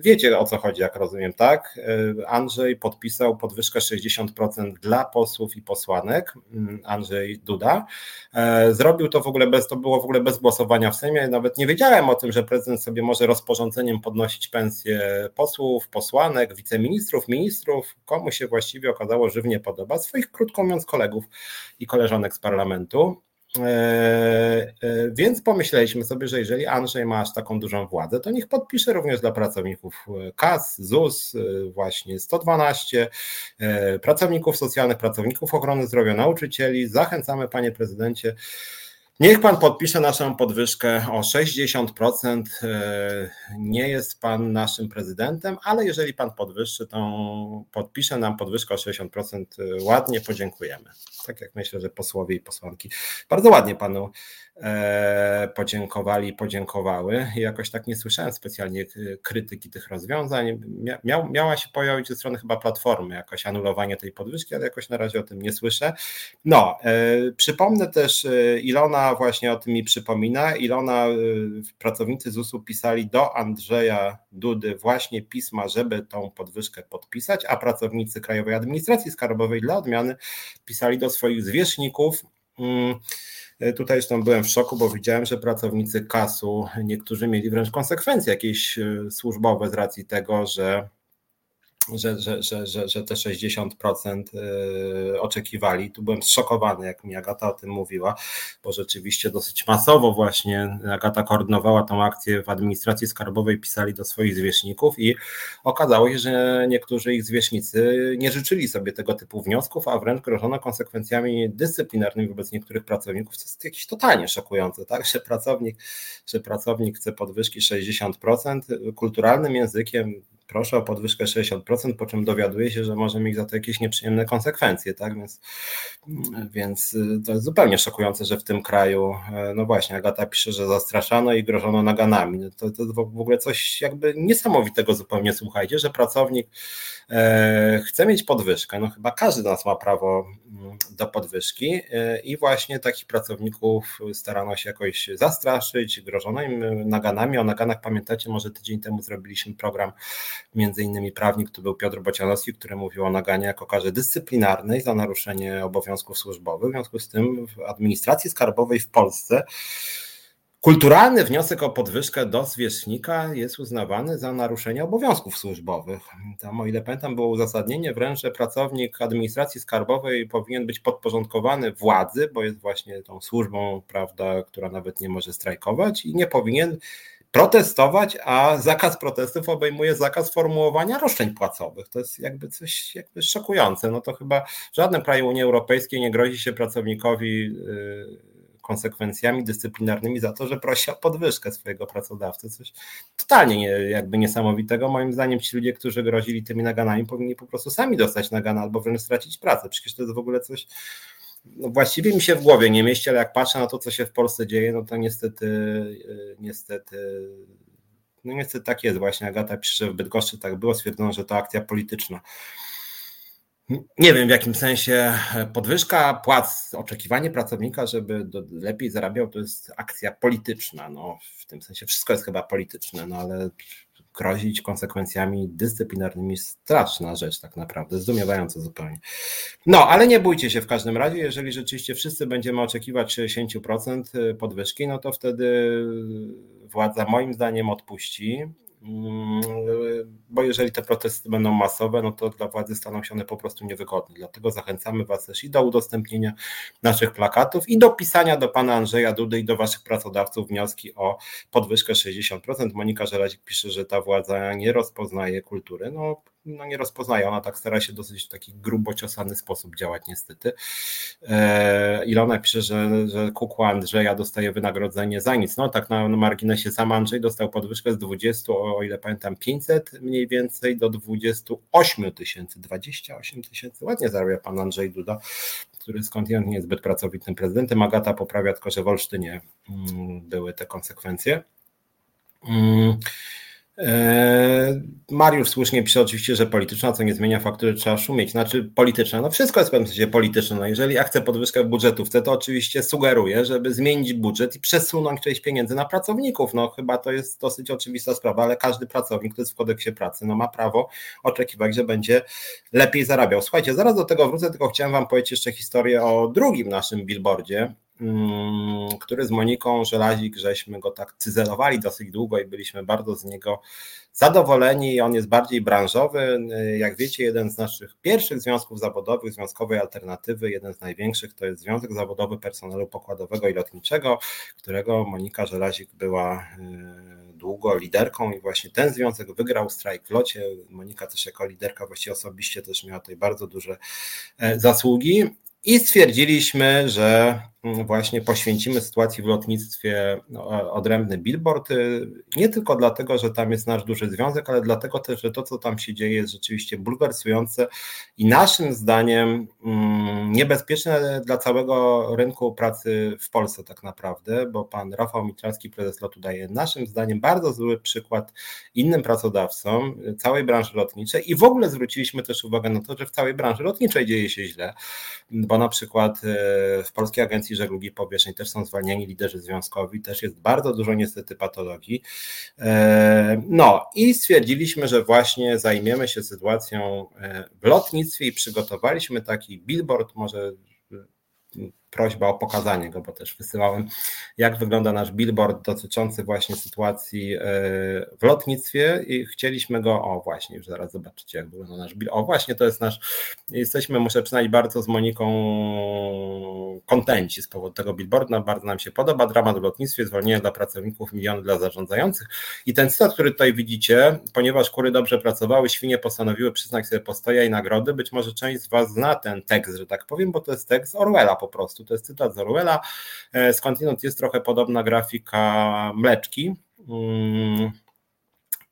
wiecie o co chodzi, jak rozumiem, tak? E, Andrzej podpisał podwyżkę 60% dla posłów i posłanek, mm, Andrzej Duda. E, zrobił to w ogóle bez, to było w ogóle bez głosowania w Sejmie, nawet nie wiedziałem o tym, że prezydent sobie może rozporządzeniem podnosić pensje posłów, posłanek, wiceministrów, ministrów, komu się właściwie okazało żywnie podoba, swoich krótko mówiąc kolegów i koleżanek z parlamentu parlamentu. E, e, więc pomyśleliśmy sobie, że jeżeli Andrzej ma aż taką dużą władzę, to niech podpisze również dla pracowników KAS, ZUS, e, właśnie 112, pracowników socjalnych, pracowników ochrony zdrowia, nauczycieli. Zachęcamy, panie prezydencie, Niech pan podpisze naszą podwyżkę o 60%. E, nie jest pan naszym prezydentem, ale jeżeli pan podwyższy, to podpisze nam podwyżkę o 60%. E, ładnie podziękujemy. Tak jak myślę, że posłowie i posłanki bardzo ładnie panu E, podziękowali, podziękowały. I jakoś tak nie słyszałem specjalnie krytyki tych rozwiązań. Miał, miała się pojawić ze strony chyba Platformy jakoś anulowanie tej podwyżki, ale jakoś na razie o tym nie słyszę. No, e, przypomnę też, e, Ilona właśnie o tym mi przypomina. Ilona, e, pracownicy ZUS-u pisali do Andrzeja Dudy właśnie pisma, żeby tą podwyżkę podpisać, a pracownicy Krajowej Administracji Skarbowej dla odmiany pisali do swoich zwierzchników. E, tutaj zresztą byłem w szoku, bo widziałem, że pracownicy kasu, niektórzy mieli wręcz konsekwencje jakieś e, służbowe z racji tego, że że, że, że, że, te 60% y, oczekiwali. Tu byłem zszokowany, jak mi Agata o tym mówiła, bo rzeczywiście dosyć masowo właśnie Agata koordynowała tą akcję w administracji skarbowej, pisali do swoich zwierzchników i okazało się, że niektórzy ich zwierzchnicy nie życzyli sobie tego typu wniosków, a wręcz grożono konsekwencjami dyscyplinarnymi wobec niektórych pracowników, co jest jakieś totalnie szokujące, tak? że pracownik, że pracownik chce podwyżki 60%, kulturalnym językiem proszę o podwyżkę 60%, po czym dowiaduje się, że może mieć za to jakieś nieprzyjemne konsekwencje, tak? Więc, więc y, to jest zupełnie szokujące, że w tym kraju, e, no właśnie, Agata pisze, że zastraszano i grożono naganami. No to, to w ogóle coś jakby niesamowitego zupełnie, słuchajcie, że pracownik e, chce mieć podwyżkę. No chyba każdy z nas ma prawo do podwyżki e, i właśnie takich pracowników starano się jakoś zastraszyć, grożono im naganami. O naganach pamiętacie, może tydzień temu zrobiliśmy program między innymi prawnik to był Piotr Bocianowski, który mówił o naganie jako karze dyscyplinarnej za naruszenie obowiązków służbowych. W związku z tym w administracji skarbowej w Polsce Kulturalny wniosek o podwyżkę do zwierzchnika jest uznawany za naruszenie obowiązków służbowych. Tam, o ile pamiętam, było uzasadnienie wręcz, że pracownik administracji skarbowej powinien być podporządkowany władzy, bo jest właśnie tą służbą, prawda, która nawet nie może strajkować i nie powinien protestować, a zakaz protestów obejmuje zakaz formułowania roszczeń płacowych. To jest jakby coś jakby szokujące. No to chyba w żadnym kraju Unii Europejskiej nie grozi się pracownikowi y, konsekwencjami dyscyplinarnymi za to, że prosi o podwyżkę swojego pracodawcy. Coś totalnie nie, jakby niesamowitego. Moim zdaniem ci ludzie, którzy grozili tymi naganami, powinni po prostu sami dostać nagana albo wręcz stracić pracę. Przecież to jest w ogóle coś no właściwie mi się w głowie nie mieści, ale jak patrzę na to, co się w Polsce dzieje, no to niestety, y, niestety, no niestety tak jest właśnie. Agata pisze, że w Bydgoszczy tak było, stwierdzono, że to akcja polityczna. Nie wiem w jakim sensie podwyżka płac, oczekiwanie pracownika, żeby lepiej zarabiał, to jest akcja polityczna. No, w tym sensie wszystko jest chyba polityczne, no ale grozić konsekwencjami dyscyplinarnymi straszna rzecz tak naprawdę, zdumiewająca zupełnie. No, ale nie bójcie się w każdym razie, jeżeli rzeczywiście wszyscy będziemy oczekiwać 60% podwyżki, no to wtedy władza moim zdaniem odpuści bo jeżeli te protesty będą masowe, no to dla władzy staną się one po prostu niewygodne. Dlatego zachęcamy Was też i do udostępnienia naszych plakatów i do pisania do pana Andrzeja Dudy i do Waszych pracodawców wnioski o podwyżkę 60%. Monika Żelazik pisze, że ta władza nie rozpoznaje kultury. No, no nie rozpoznaje, ona tak stara się dosyć w taki grubo ciosany sposób działać niestety. E, Ilona pisze, że, że kukła Andrzeja dostaje wynagrodzenie za nic. No tak na, marginesie sam Andrzej dostał podwyżkę z 20, o ile pamiętam 500 mniej więcej do 28 tysięcy, 28 tysięcy. Ładnie zarabia pan Andrzej Duda, który skądinąd nie jest zbyt pracowitym prezydentem. Agata poprawia tylko, że w Olsztynie mm, były te konsekwencje. E, Mariusz słusznie pisze oczywiście, że polityczna, co nie zmienia faktu, że trzeba szumieć. Znaczy polityczna, no wszystko jest w pewnym sensie polityczne. No jeżeli ja chcę podwyżkę w budżetówce, to oczywiście sugeruję, żeby zmienić budżet i przesunąć część pieniędzy na pracowników. No chyba to jest dosyć oczywista sprawa, ale każdy pracownik, to jest w kodeksie pracy, no ma prawo oczekiwać, że będzie lepiej zarabiał. Słuchajcie, zaraz do tego wrócę, tylko chciałem wam powiedzieć jeszcze historię o drugim naszym billboardzie, który z Moniką Żelazik, żeśmy go tak cyzelowali dosyć długo i byliśmy bardzo z niego zadowoleni. On jest bardziej branżowy. Jak wiecie, jeden z naszych pierwszych związków zawodowych, związkowej alternatywy, jeden z największych, to jest Związek Zawodowy Personelu Pokładowego i Lotniczego, którego Monika Żelazik była y, długo liderką i właśnie ten związek wygrał strajk w locie. Monika też jako liderka właściwie osobiście też miała tutaj bardzo duże e, zasługi. I stwierdziliśmy, że mm, właśnie poświęcimy sytuacji w lotnictwie no, odrębny billboard, y, nie tylko dlatego, że tam jest nasz duży związek, ale dlatego też, że to, co tam się dzieje, jest rzeczywiście bulwersujące i naszym zdaniem mm, niebezpieczne dla całego rynku pracy w Polsce tak naprawdę, bo pan Rafał Mitralski, prezes lotu, daje naszym zdaniem bardzo zły przykład innym pracodawcom całej branży lotniczej. I w ogóle zwróciliśmy też uwagę na to, że w całej branży lotniczej dzieje się źle bo na przykład e, w Polskiej Agencji Żeglugi Powietrznej też są zwalniani liderzy związkowi, też jest bardzo dużo niestety patologii. E, no i stwierdziliśmy, że właśnie zajmiemy się sytuacją e, w lotnictwie i przygotowaliśmy taki billboard, może prośba o pokazanie go, bo też wysyłałem, jak wygląda nasz billboard dotyczący właśnie sytuacji e, w lotnictwie i chcieliśmy go, o właśnie, już zaraz zobaczycie, jak wygląda nasz billboard. O właśnie, to jest nasz, jesteśmy, muszę przyznać, bardzo z Moniką kontenci z powodu tego billboardu, bardzo nam się podoba, dramat w lotnictwie, zwolnienia dla pracowników, miliony dla zarządzających i ten cytat, który tutaj widzicie, ponieważ kury dobrze pracowały, świnie postanowiły przyznać sobie postoja i nagrody, być może część z Was zna ten tekst, że tak powiem, bo to jest tekst Orwella po prostu, prostu. To jest cytat z Orwella. E, skądinąd jest trochę podobna grafika mleczki. Mm,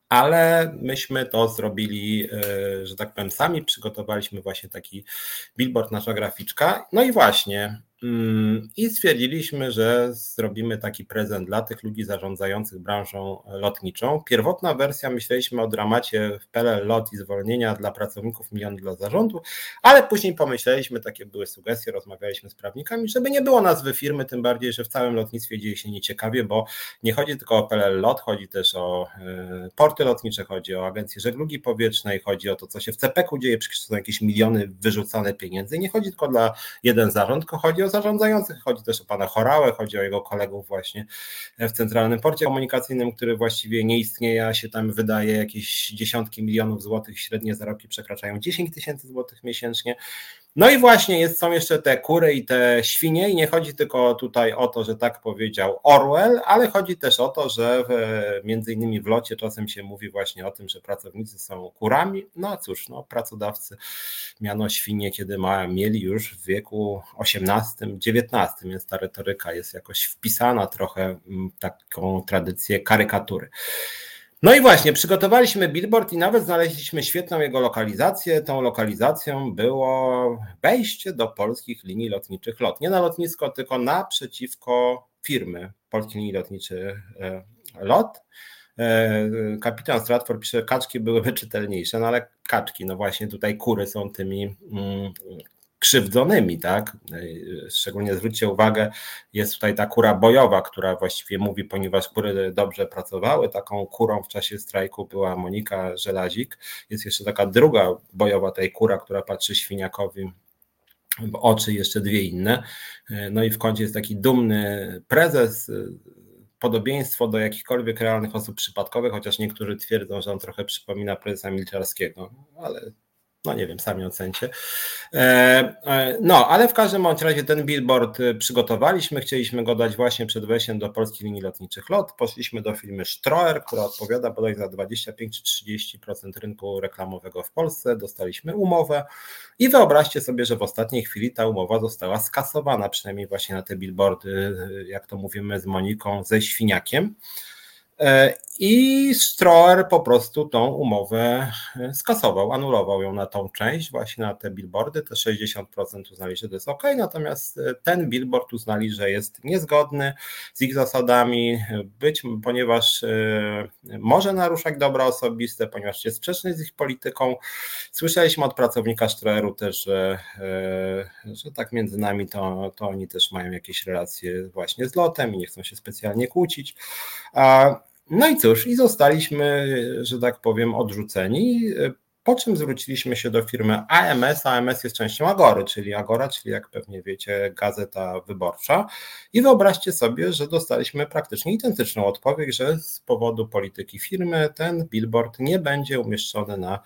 ale myśmy to zrobili, e, że tak powiem, sami przygotowaliśmy właśnie taki billboard, nasza graficzka. No i właśnie, I stwierdziliśmy, że zrobimy taki prezent dla tych ludzi zarządzających branżą lotniczą. Pierwotna wersja myśleliśmy o dramacie w PLL Lot i zwolnienia dla pracowników milion dla zarządu, ale później pomyśleliśmy, takie były sugestie, rozmawialiśmy z prawnikami, żeby nie było nazwy firmy, tym bardziej, że w całym lotnictwie dzieje się nieciekawie, bo nie chodzi tylko o PLL Lot, chodzi też o e, porty lotnicze, chodzi o agencję żeglugi powietrznej, chodzi o to, co się w CPK-u dzieje, przecież są jakieś miliony wyrzucane pieniędzy. Nie chodzi tylko dla jeden zarząd, tylko chodzi o zarządzających, chodzi też o pana Chorałę, chodzi o jego kolegów właśnie w Centralnym Porcie Komunikacyjnym, który właściwie nie istnieje, a się tam wydaje jakieś dziesiątki milionów złotych, średnie zarobki przekraczają 10 tysięcy złotych miesięcznie. No i właśnie jest, są jeszcze te kury i te świnie i nie chodzi tylko tutaj o to, że tak powiedział Orwell, ale chodzi też o to, że w, między innymi w locie czasem się mówi właśnie o tym, że pracownicy są kurami. No cóż, no, pracodawcy miano świnie, kiedy ma, mieli już w wieku XVIII, XIX, więc ta retoryka jest jakoś wpisana trochę w taką tradycję karykatury. No i właśnie, przygotowaliśmy billboard i nawet znaleźliśmy świetną jego lokalizację. Tą lokalizacją było wejście do polskich linii lotniczych LOT. Nie na lotnisko, tylko naprzeciwko firmy Polskich Linii Lotniczych e, LOT. E, kapitan Stratford pisze, kaczki byłyby czytelniejsze, no ale kaczki, no właśnie tutaj kury są tymi mm, krzywdzonymi, tak? Szczególnie zwróćcie uwagę, jest tutaj ta kura bojowa, która właściwie mówi, ponieważ kury dobrze pracowały, taką kurą w czasie strajku była Monika Żelazik. Jest jeszcze taka druga bojowa tej kura, która patrzy świniakowi w oczy, jeszcze dwie inne. No i w końcu jest taki dumny prezes, podobieństwo do jakichkolwiek realnych osób przypadkowych, chociaż niektórzy twierdzą, że on trochę przypomina prezesa Milczarskiego, ale no nie wiem, sami ocencie. E, e, no, ale w każdym bądź razie ten billboard e, przygotowaliśmy. Chcieliśmy go dać właśnie przed wejściem do polskich linii lotniczych LOT. Poszliśmy do firmy Stroer, która odpowiada bodaj za 25 czy 30% rynku reklamowego w Polsce. Dostaliśmy umowę i wyobraźcie sobie, że w ostatniej chwili ta umowa została skasowana, przynajmniej właśnie na te billboardy, jak to mówimy z Moniką, ze świniakiem. E, I Stroer po prostu tą umowę e, skasował, anulował ją na tą część, właśnie na te billboardy. Te 60% uznali, że to jest ok, natomiast e, ten billboard uznali, że jest niezgodny z ich zasadami, być, ponieważ może naruszać dobra osobiste, ponieważ jest sprzeczny z ich polityką. Słyszeliśmy od pracownika Stroeru też, że, że tak między nami to, to oni też mają jakieś relacje właśnie z lotem i nie chcą się specjalnie kłócić. No i cóż, i zostaliśmy, że tak powiem, odrzuceni. Po czym zwróciliśmy się do firmy AMS. AMS jest częścią Agory, czyli Agora, czyli jak pewnie wiecie, gazeta wyborcza. I wyobraźcie sobie, że dostaliśmy praktycznie identyczną odpowiedź, że z powodu polityki firmy ten billboard nie będzie umieszczony na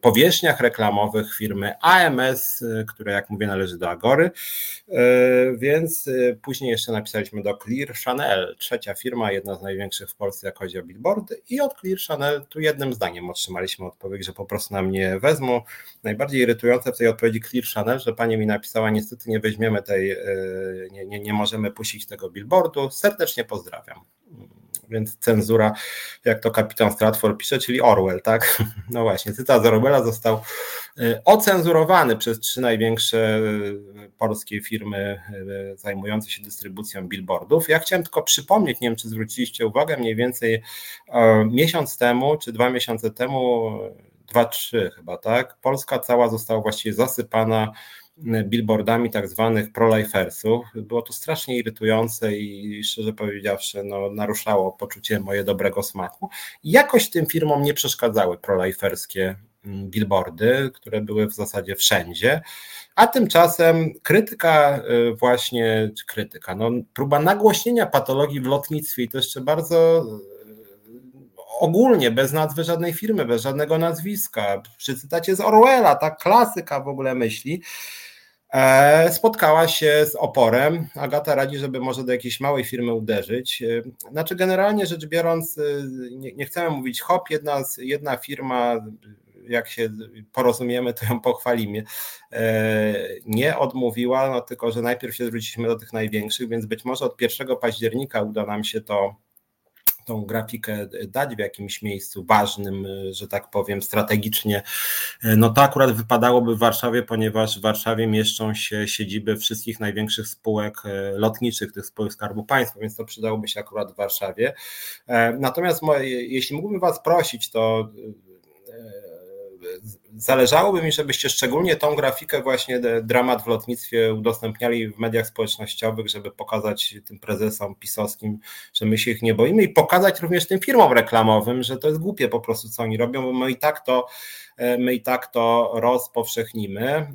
powierzchniach reklamowych firmy AMS, e, które jak mówię należy do Agory, e, więc później jeszcze napisaliśmy do Clear Chanel, trzecia firma, jedna z największych w Polsce jak chodzi o billboardy i od Clear Chanel tu jednym zdaniem otrzymaliśmy odpowiedź, że po prostu nam nie wezmą. Najbardziej irytujące w tej odpowiedzi Clear Chanel, że pani mi napisała niestety nie weźmiemy tej, nie, nie, nie możemy puścić tego billboardu, serdecznie pozdrawiam więc cenzura, jak to kapitan Stratford pisze, czyli Orwell, tak? No właśnie, cytat z Orwella został y, ocenzurowany przez trzy największe y, polskie firmy y, zajmujące się dystrybucją billboardów. Ja chciałem tylko przypomnieć, nie wiem czy zwróciliście uwagę, mniej więcej miesiąc temu, czy dwa miesiące temu, dwa, trzy chyba, tak? Polska cała została właściwie zasypana billboardami tak zwanych prolifersów. Było to strasznie irytujące i szczerze powiedziawszy no, naruszało poczucie moje dobrego smaku. Jakoś tym firmom nie przeszkadzały proliferskie mm, billboardy, które były w zasadzie wszędzie. A tymczasem krytyka y, właśnie, czy krytyka, no, próba nagłośnienia patologii w lotnictwie i to jeszcze bardzo y, ogólnie, bez nazwy żadnej firmy, bez żadnego nazwiska, przy cytacie z Orwella, ta klasyka w ogóle myśli, spotkała się z oporem. Agata radzi, żeby może do jakiejś małej firmy uderzyć. E, znaczy, generalnie rzecz biorąc, e, nie, nie chcemy mówić hop, jedna, jedna firma, jak się porozumiemy, to ją pochwalimy. Nie odmówiła, no tylko że najpierw się zwróciliśmy do tych największych, więc być może od 1 października uda nam się to tą grafikę dać w jakimś miejscu ważnym, że tak powiem, strategicznie, no to akurat wypadałoby w Warszawie, ponieważ w Warszawie mieszczą się siedziby wszystkich największych spółek e, lotniczych, tych spółek Skarbu Państwa, więc to przydałoby się akurat w Warszawie. E, natomiast jeśli mógłbym Was prosić, to zależałoby mi, żebyście szczególnie tą grafikę właśnie dramat w lotnictwie udostępniali w mediach społecznościowych, żeby pokazać tym prezesom pisowskim, że my się ich nie boimy i pokazać również tym firmom reklamowym, że to jest głupie po prostu, co oni robią, bo my i tak to my i tak to rozpowszechnimy. E,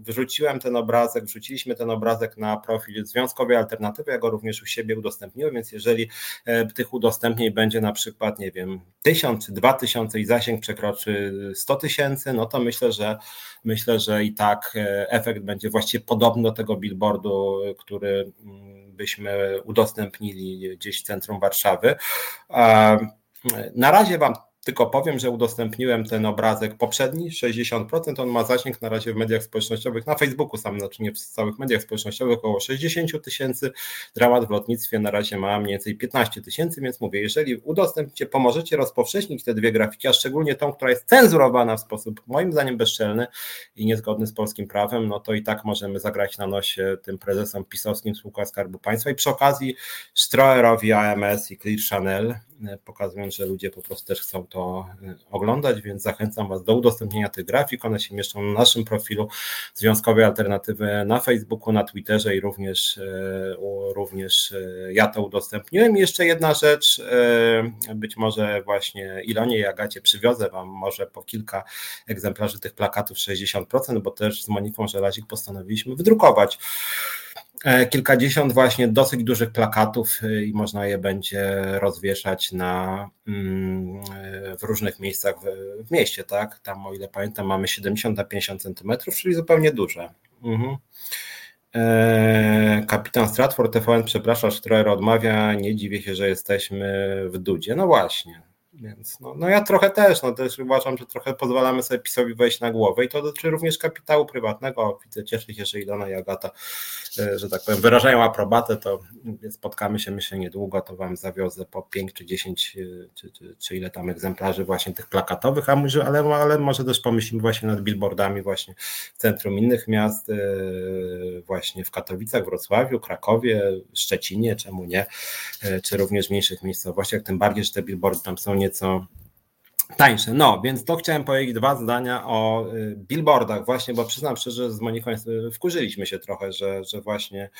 wrzuciłem ten obrazek, wrzuciliśmy ten obrazek na profil Związkowej Alternatywy, ja go również u siebie udostępniłem, więc jeżeli e, tych udostępnień będzie na przykład, nie wiem, tysiąc czy dwa tysiące i zasięg przekroczy 100 tysięcy, no to myślę, że myślę, że i tak efekt będzie właściwie podobny do tego billboardu, który mm, byśmy udostępnili gdzieś w centrum Warszawy. Na razie Wam tylko powiem, że udostępniłem ten obrazek poprzedni, 60%, on ma zasięg na razie w mediach społecznościowych, na Facebooku sam, znaczy nie w całych mediach społecznościowych, około 60 tysięcy, dramat w lotnictwie na razie ma mniej więcej 15 tysięcy, więc mówię, jeżeli udostępnicie, pomożecie rozpowszechnić te dwie grafiki, a szczególnie tą, która jest cenzurowana w sposób moim zdaniem bezczelny i niezgodny z polskim prawem, no to i tak możemy zagrać na nosie tym prezesom pisowskim spółka Skarbu Państwa i przy okazji Stroerowi AMS i Clear Channel E, pokazując, że ludzie po prostu też chcą to e, oglądać, więc zachęcam Was do udostępnienia tych grafik. One się mieszczą na naszym profilu Związkowej Alternatywy na Facebooku, na Twitterze i również, e, również ja to udostępniłem. I jeszcze jedna rzecz, być może właśnie Ilonie i Agacie przywiozę Wam może po kilka egzemplarzy tych plakatów 60%, bo też z Moniką Żelazik postanowiliśmy wydrukować E, kilkadziesiąt właśnie dosyć dużych plakatów e, i można je będzie rozwieszać na, mm, e, w różnych miejscach w, w mieście, tak? Tam, o ile pamiętam, mamy 70 na 50 centymetrów, czyli zupełnie duże. Mhm. Kapitan Stratford TVN przeprasza, Stroer odmawia, nie dziwię się, że jesteśmy w Dudzie. No właśnie, więc no, no ja trochę też, no też uważam, że trochę pozwalamy sobie PiSowi wejść na głowę i to dotyczy również kapitału prywatnego. Widzę, cieszę się, że Ilona i Agata, e, że tak powiem, wyrażają aprobatę, to spotkamy się myślę niedługo, to wam zawiozę po 5 czy 10 e, czy, czy, czy ile tam egzemplarzy właśnie tych plakatowych, a może, ale, ale może też pomyślimy właśnie nad billboardami właśnie w centrum innych miast, e, właśnie w Katowicach, Wrocławiu, Krakowie, Szczecinie, czemu nie, czy również w mniejszych miejscowościach, tym bardziej, że te billboardy tam są nie nieco tańsze. No, więc to chciałem powiedzieć dwa zdania o y, billboardach właśnie, bo przyznam szczerze, z Moniką wkurzyliśmy się trochę, że, że właśnie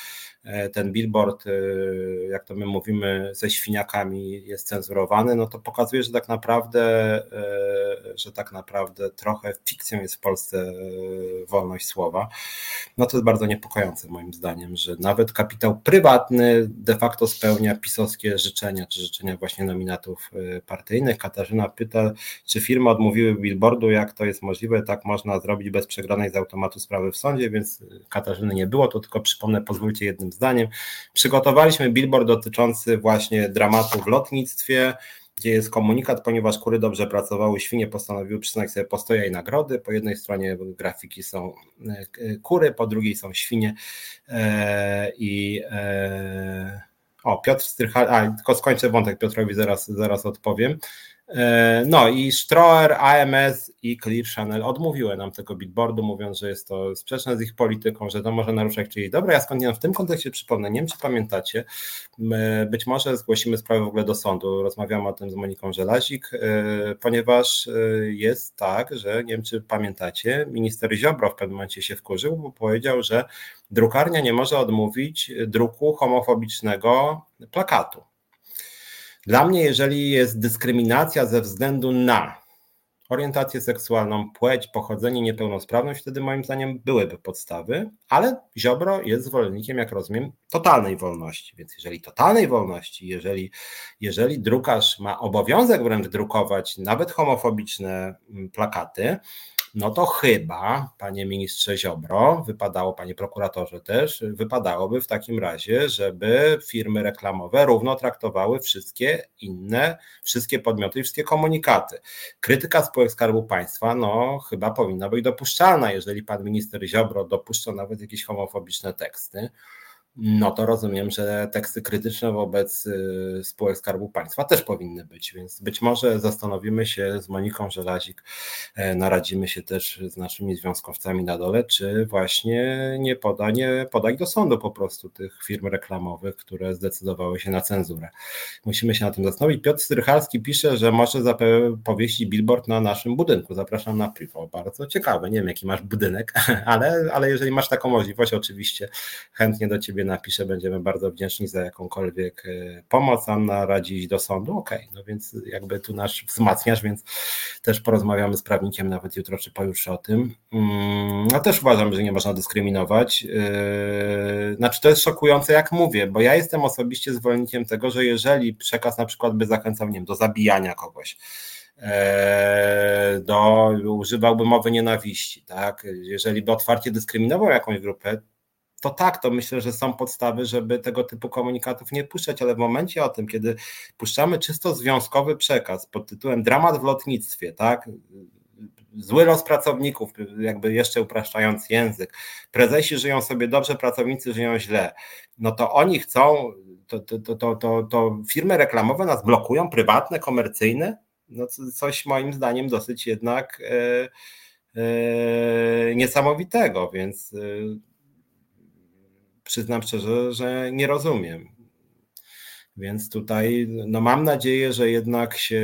e, ten billboard, y, jak to my mówimy, ze świniakami jest cenzurowany, no to pokazuje, że tak naprawdę, e, że tak naprawdę trochę fikcją jest w Polsce e, wolność słowa. No to jest bardzo niepokojące moim zdaniem, że nawet kapitał prywatny de facto spełnia pisowskie życzenia, czy życzenia właśnie nominatów partyjnych. Katarzyna pyta, czy firmy odmówiły billboardu, jak to jest możliwe, tak można zrobić bez przegranej z automatu sprawy w sądzie, więc Katarzyny nie było, to tylko przypomnę, pozwólcie jednym zdaniem. Przygotowaliśmy billboard dotyczący właśnie dramatu w lotnictwie, gdzie jest komunikat, ponieważ kury dobrze pracowały, świnie postanowiły przyznać sobie postoje i nagrody. Po jednej stronie grafiki są e, kury, po drugiej są świnie e, i e, o, Piotr Strychal, a tylko skończę wątek Piotrowi, zaraz, zaraz odpowiem. E, no i Stroer, AMS i Clear Channel odmówiły nam tego billboardu, mówiąc, że jest to sprzeczne z ich polityką, że to może naruszać czyjeś dobra. Ja skądinąd w tym kontekście przypomnę, nie wiem czy pamiętacie, być może zgłosimy sprawę w ogóle do sądu, rozmawiamy o tym z Moniką Żelazik, e, ponieważ e, jest tak, że nie wiem czy pamiętacie, minister Ziobro w pewnym momencie się wkurzył, bo powiedział, że drukarnia nie może odmówić druku homofobicznego plakatu. Dla mnie, jeżeli jest dyskryminacja ze względu na orientację seksualną, płeć, pochodzenie, niepełnosprawność, wtedy moim zdaniem byłyby podstawy, ale Ziobro jest zwolennikiem, jak rozumiem, totalnej wolności. Więc jeżeli totalnej wolności, jeżeli, jeżeli drukarz ma obowiązek wręcz drukować nawet homofobiczne mm, plakaty, no to chyba, panie ministrze Ziobro, wypadało, panie prokuratorze też, wypadałoby w takim razie, żeby firmy reklamowe równo traktowały wszystkie inne, wszystkie podmioty i wszystkie komunikaty. Krytyka spółek Skarbu Państwa, no chyba powinna być dopuszczalna, jeżeli pan minister Ziobro dopuszcza nawet jakieś homofobiczne teksty no to rozumiem, że teksty krytyczne wobec y, spółek Skarbu Państwa też powinny być, więc być może zastanowimy się z Moniką Żelazik, e, naradzimy się też z naszymi związkowcami na dole, czy właśnie nie, poda, nie podać do sądu po prostu tych firm reklamowych, które zdecydowały się na cenzurę. Musimy się na tym zastanowić. Piotr Strychalski pisze, że może powieścić billboard na naszym budynku. Zapraszam na piwo. Bardzo ciekawe. Nie wiem, jaki masz budynek, ale, ale jeżeli masz taką możliwość, oczywiście chętnie do Ciebie napiszę, będziemy bardzo wdzięczni za jakąkolwiek e, pomoc. Anna radzi iść do sądu, okej, okay, no więc jakby tu nasz wzmacniasz, więc też porozmawiamy z prawnikiem nawet jutro czy pojutrze o tym. Mm, no też uważam, że nie można dyskryminować. E, znaczy to jest szokujące, jak mówię, bo ja jestem osobiście zwolennikiem tego, że jeżeli przekaz na przykład by zachęcał, nie wiem, do zabijania kogoś, do, używałby mowy nienawiści, tak? Jeżeli by otwarcie dyskryminował jakąś grupę, to tak, to myślę, że są podstawy, żeby tego typu komunikatów nie puszczać, ale w momencie o tym, kiedy puszczamy czysto związkowy przekaz pod tytułem dramat w lotnictwie, tak? Zły los pracowników, jakby jeszcze upraszczając język. Prezesi żyją sobie dobrze, pracownicy żyją źle. No to oni chcą, to, to, to, to, to firmy reklamowe nas blokują, prywatne, komercyjne. No coś moim zdaniem dosyć jednak e, niesamowitego, więc e, przyznam szczerze, że nie rozumiem. Więc tutaj no mam nadzieję, że jednak się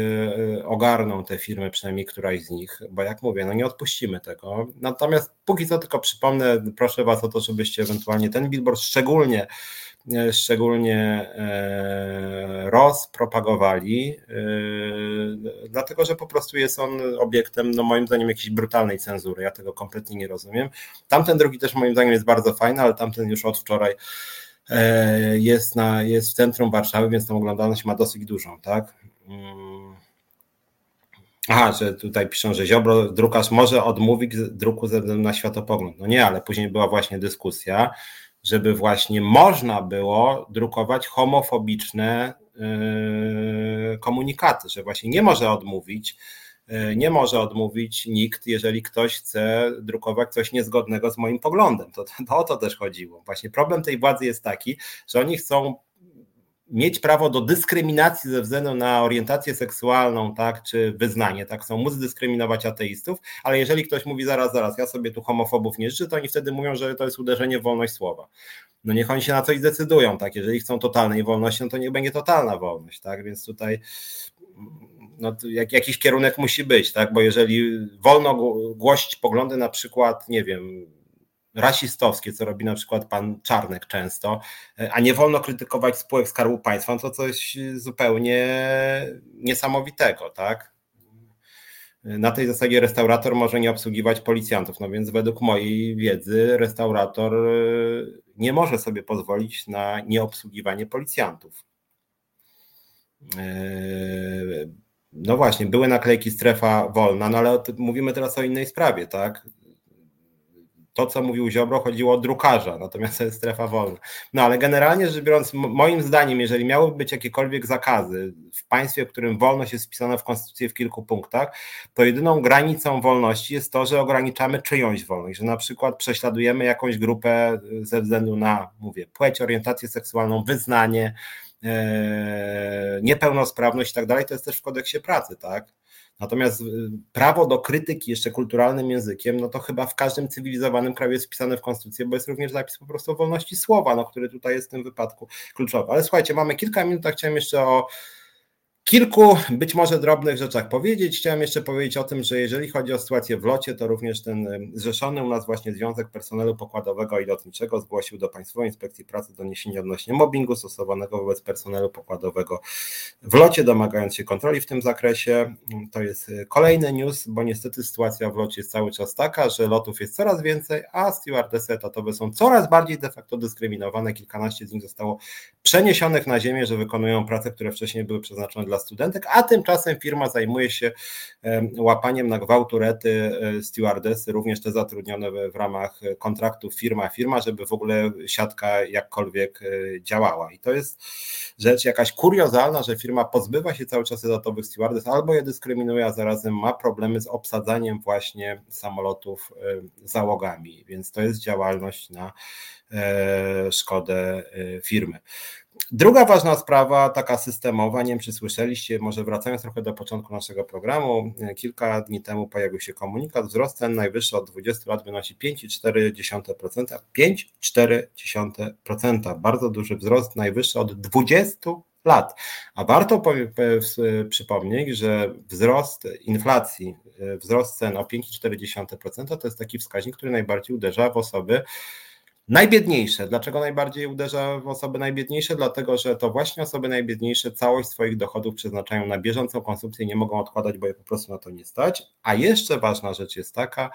e, ogarną te firmy, przynajmniej któraś z nich, bo jak mówię, no nie odpuścimy tego. Natomiast póki co tylko przypomnę, proszę Was o to, żebyście ewentualnie ten billboard szczególnie e, szczególnie e, rozpropagowali, dlatego że po prostu jest on obiektem, no moim zdaniem, jakiejś brutalnej cenzury. Ja tego kompletnie nie rozumiem. Tamten drugi też moim zdaniem jest bardzo fajny, ale tamten już od wczoraj jest, na, jest w centrum Warszawy, więc tą oglądalność ma dosyć dużą, tak? Mm. Aha, że tutaj piszą, że Ziobro, drukarz może odmówić druku ze względu na światopogląd. No nie, ale później była właśnie dyskusja, żeby właśnie można było drukować homofobiczne yy, komunikaty, że właśnie nie może odmówić, E, nie może odmówić nikt, jeżeli ktoś chce drukować coś niezgodnego z moim poglądem. To, to o to też chodziło. Właśnie problem tej władzy jest taki, że oni chcą mieć prawo do dyskryminacji ze względu na orientację seksualną, tak, czy wyznanie, tak, chcą móc dyskryminować ateistów, ale jeżeli ktoś mówi zaraz, zaraz, ja sobie tu homofobów nie życzę, to oni wtedy mówią, że to jest uderzenie w wolność słowa. No niech oni się na coś zdecydują, tak, jeżeli chcą totalnej wolności, no to niech będzie totalna wolność, tak, więc tutaj no, jak, jakiś kierunek musi być, tak? Bo jeżeli wolno głosić poglądy na przykład, nie wiem, rasistowskie, co robi na przykład pan Czarnek często, a nie wolno krytykować spółek Skarbu Państwa, no to coś zupełnie niesamowitego, tak? Na tej zasadzie restaurator może nie obsługiwać policjantów, no więc według mojej wiedzy restaurator nie może sobie pozwolić na nieobsługiwanie policjantów. No właśnie, były naklejki strefa wolna, no ale mówimy teraz o innej sprawie, tak? To, co mówił Ziobro, chodziło o drukarza, natomiast to jest strefa wolna. No ale generalnie rzecz biorąc, moim zdaniem, jeżeli miałyby być jakiekolwiek zakazy w państwie, w którym wolność jest wpisana w konstytucję w kilku punktach, to jedyną granicą wolności jest to, że ograniczamy czyjąś wolność, że na przykład prześladujemy jakąś grupę ze względu na, mówię, płeć, orientację seksualną, wyznanie, niepełnosprawność i tak dalej, to jest też w kodeksie pracy, tak? Natomiast y, prawo do krytyki jeszcze kulturalnym językiem, no to chyba w każdym cywilizowanym kraju jest wpisane w konstytucję, bo jest również zapis po prostu o wolności słowa, no, który tutaj jest w tym wypadku kluczowy. Ale słuchajcie, mamy kilka minut, a chciałem jeszcze o kilku być może drobnych rzeczach powiedzieć. Chciałem jeszcze powiedzieć o tym, że jeżeli chodzi o sytuację w locie, to również ten zrzeszony u nas właśnie Związek Personelu Pokładowego i Lotniczego zgłosił do Państwowej Inspekcji Pracy doniesienie odnośnie mobbingu stosowanego wobec personelu pokładowego w locie, domagając się kontroli w tym zakresie. To jest kolejny news, bo niestety sytuacja w locie jest cały czas taka, że lotów jest coraz więcej, a stewardesy etatowe są coraz bardziej de facto dyskryminowane. Kilkanaście z nich zostało przeniesionych na ziemię, że wykonują prace, które wcześniej były przeznaczone dla studentek, a tymczasem firma zajmuje się łapaniem na gwałturety e, stewardesy, również te zatrudnione w ramach kontraktu firma-firma, żeby w ogóle siatka jakkolwiek e, działała. I to jest rzecz jakaś kuriozalna, że firma pozbywa się cały czas etatowych stewardes albo je dyskryminuje, a zarazem ma problemy z obsadzaniem właśnie samolotów e, załogami, więc to jest działalność na szkodę firmy. Druga ważna sprawa, taka systemowa, nie wiem czy słyszeliście, może wracając trochę do początku naszego programu, kilka dni temu pojawił się komunikat, wzrost cen najwyższy od 20 lat wynosi 5,4%, 5,4%, bardzo duży wzrost najwyższy od 20 lat. A warto przypomnieć, że wzrost inflacji, wzrost cen o 5,4% to jest taki wskaźnik, który najbardziej uderza w osoby Najbiedniejsze. Dlaczego najbardziej uderza w osoby najbiedniejsze? Dlatego, że to właśnie osoby najbiedniejsze całość swoich dochodów przeznaczają na bieżącą konsumpcję, nie mogą odkładać, bo je po prostu na to nie stać. A jeszcze ważna rzecz jest taka,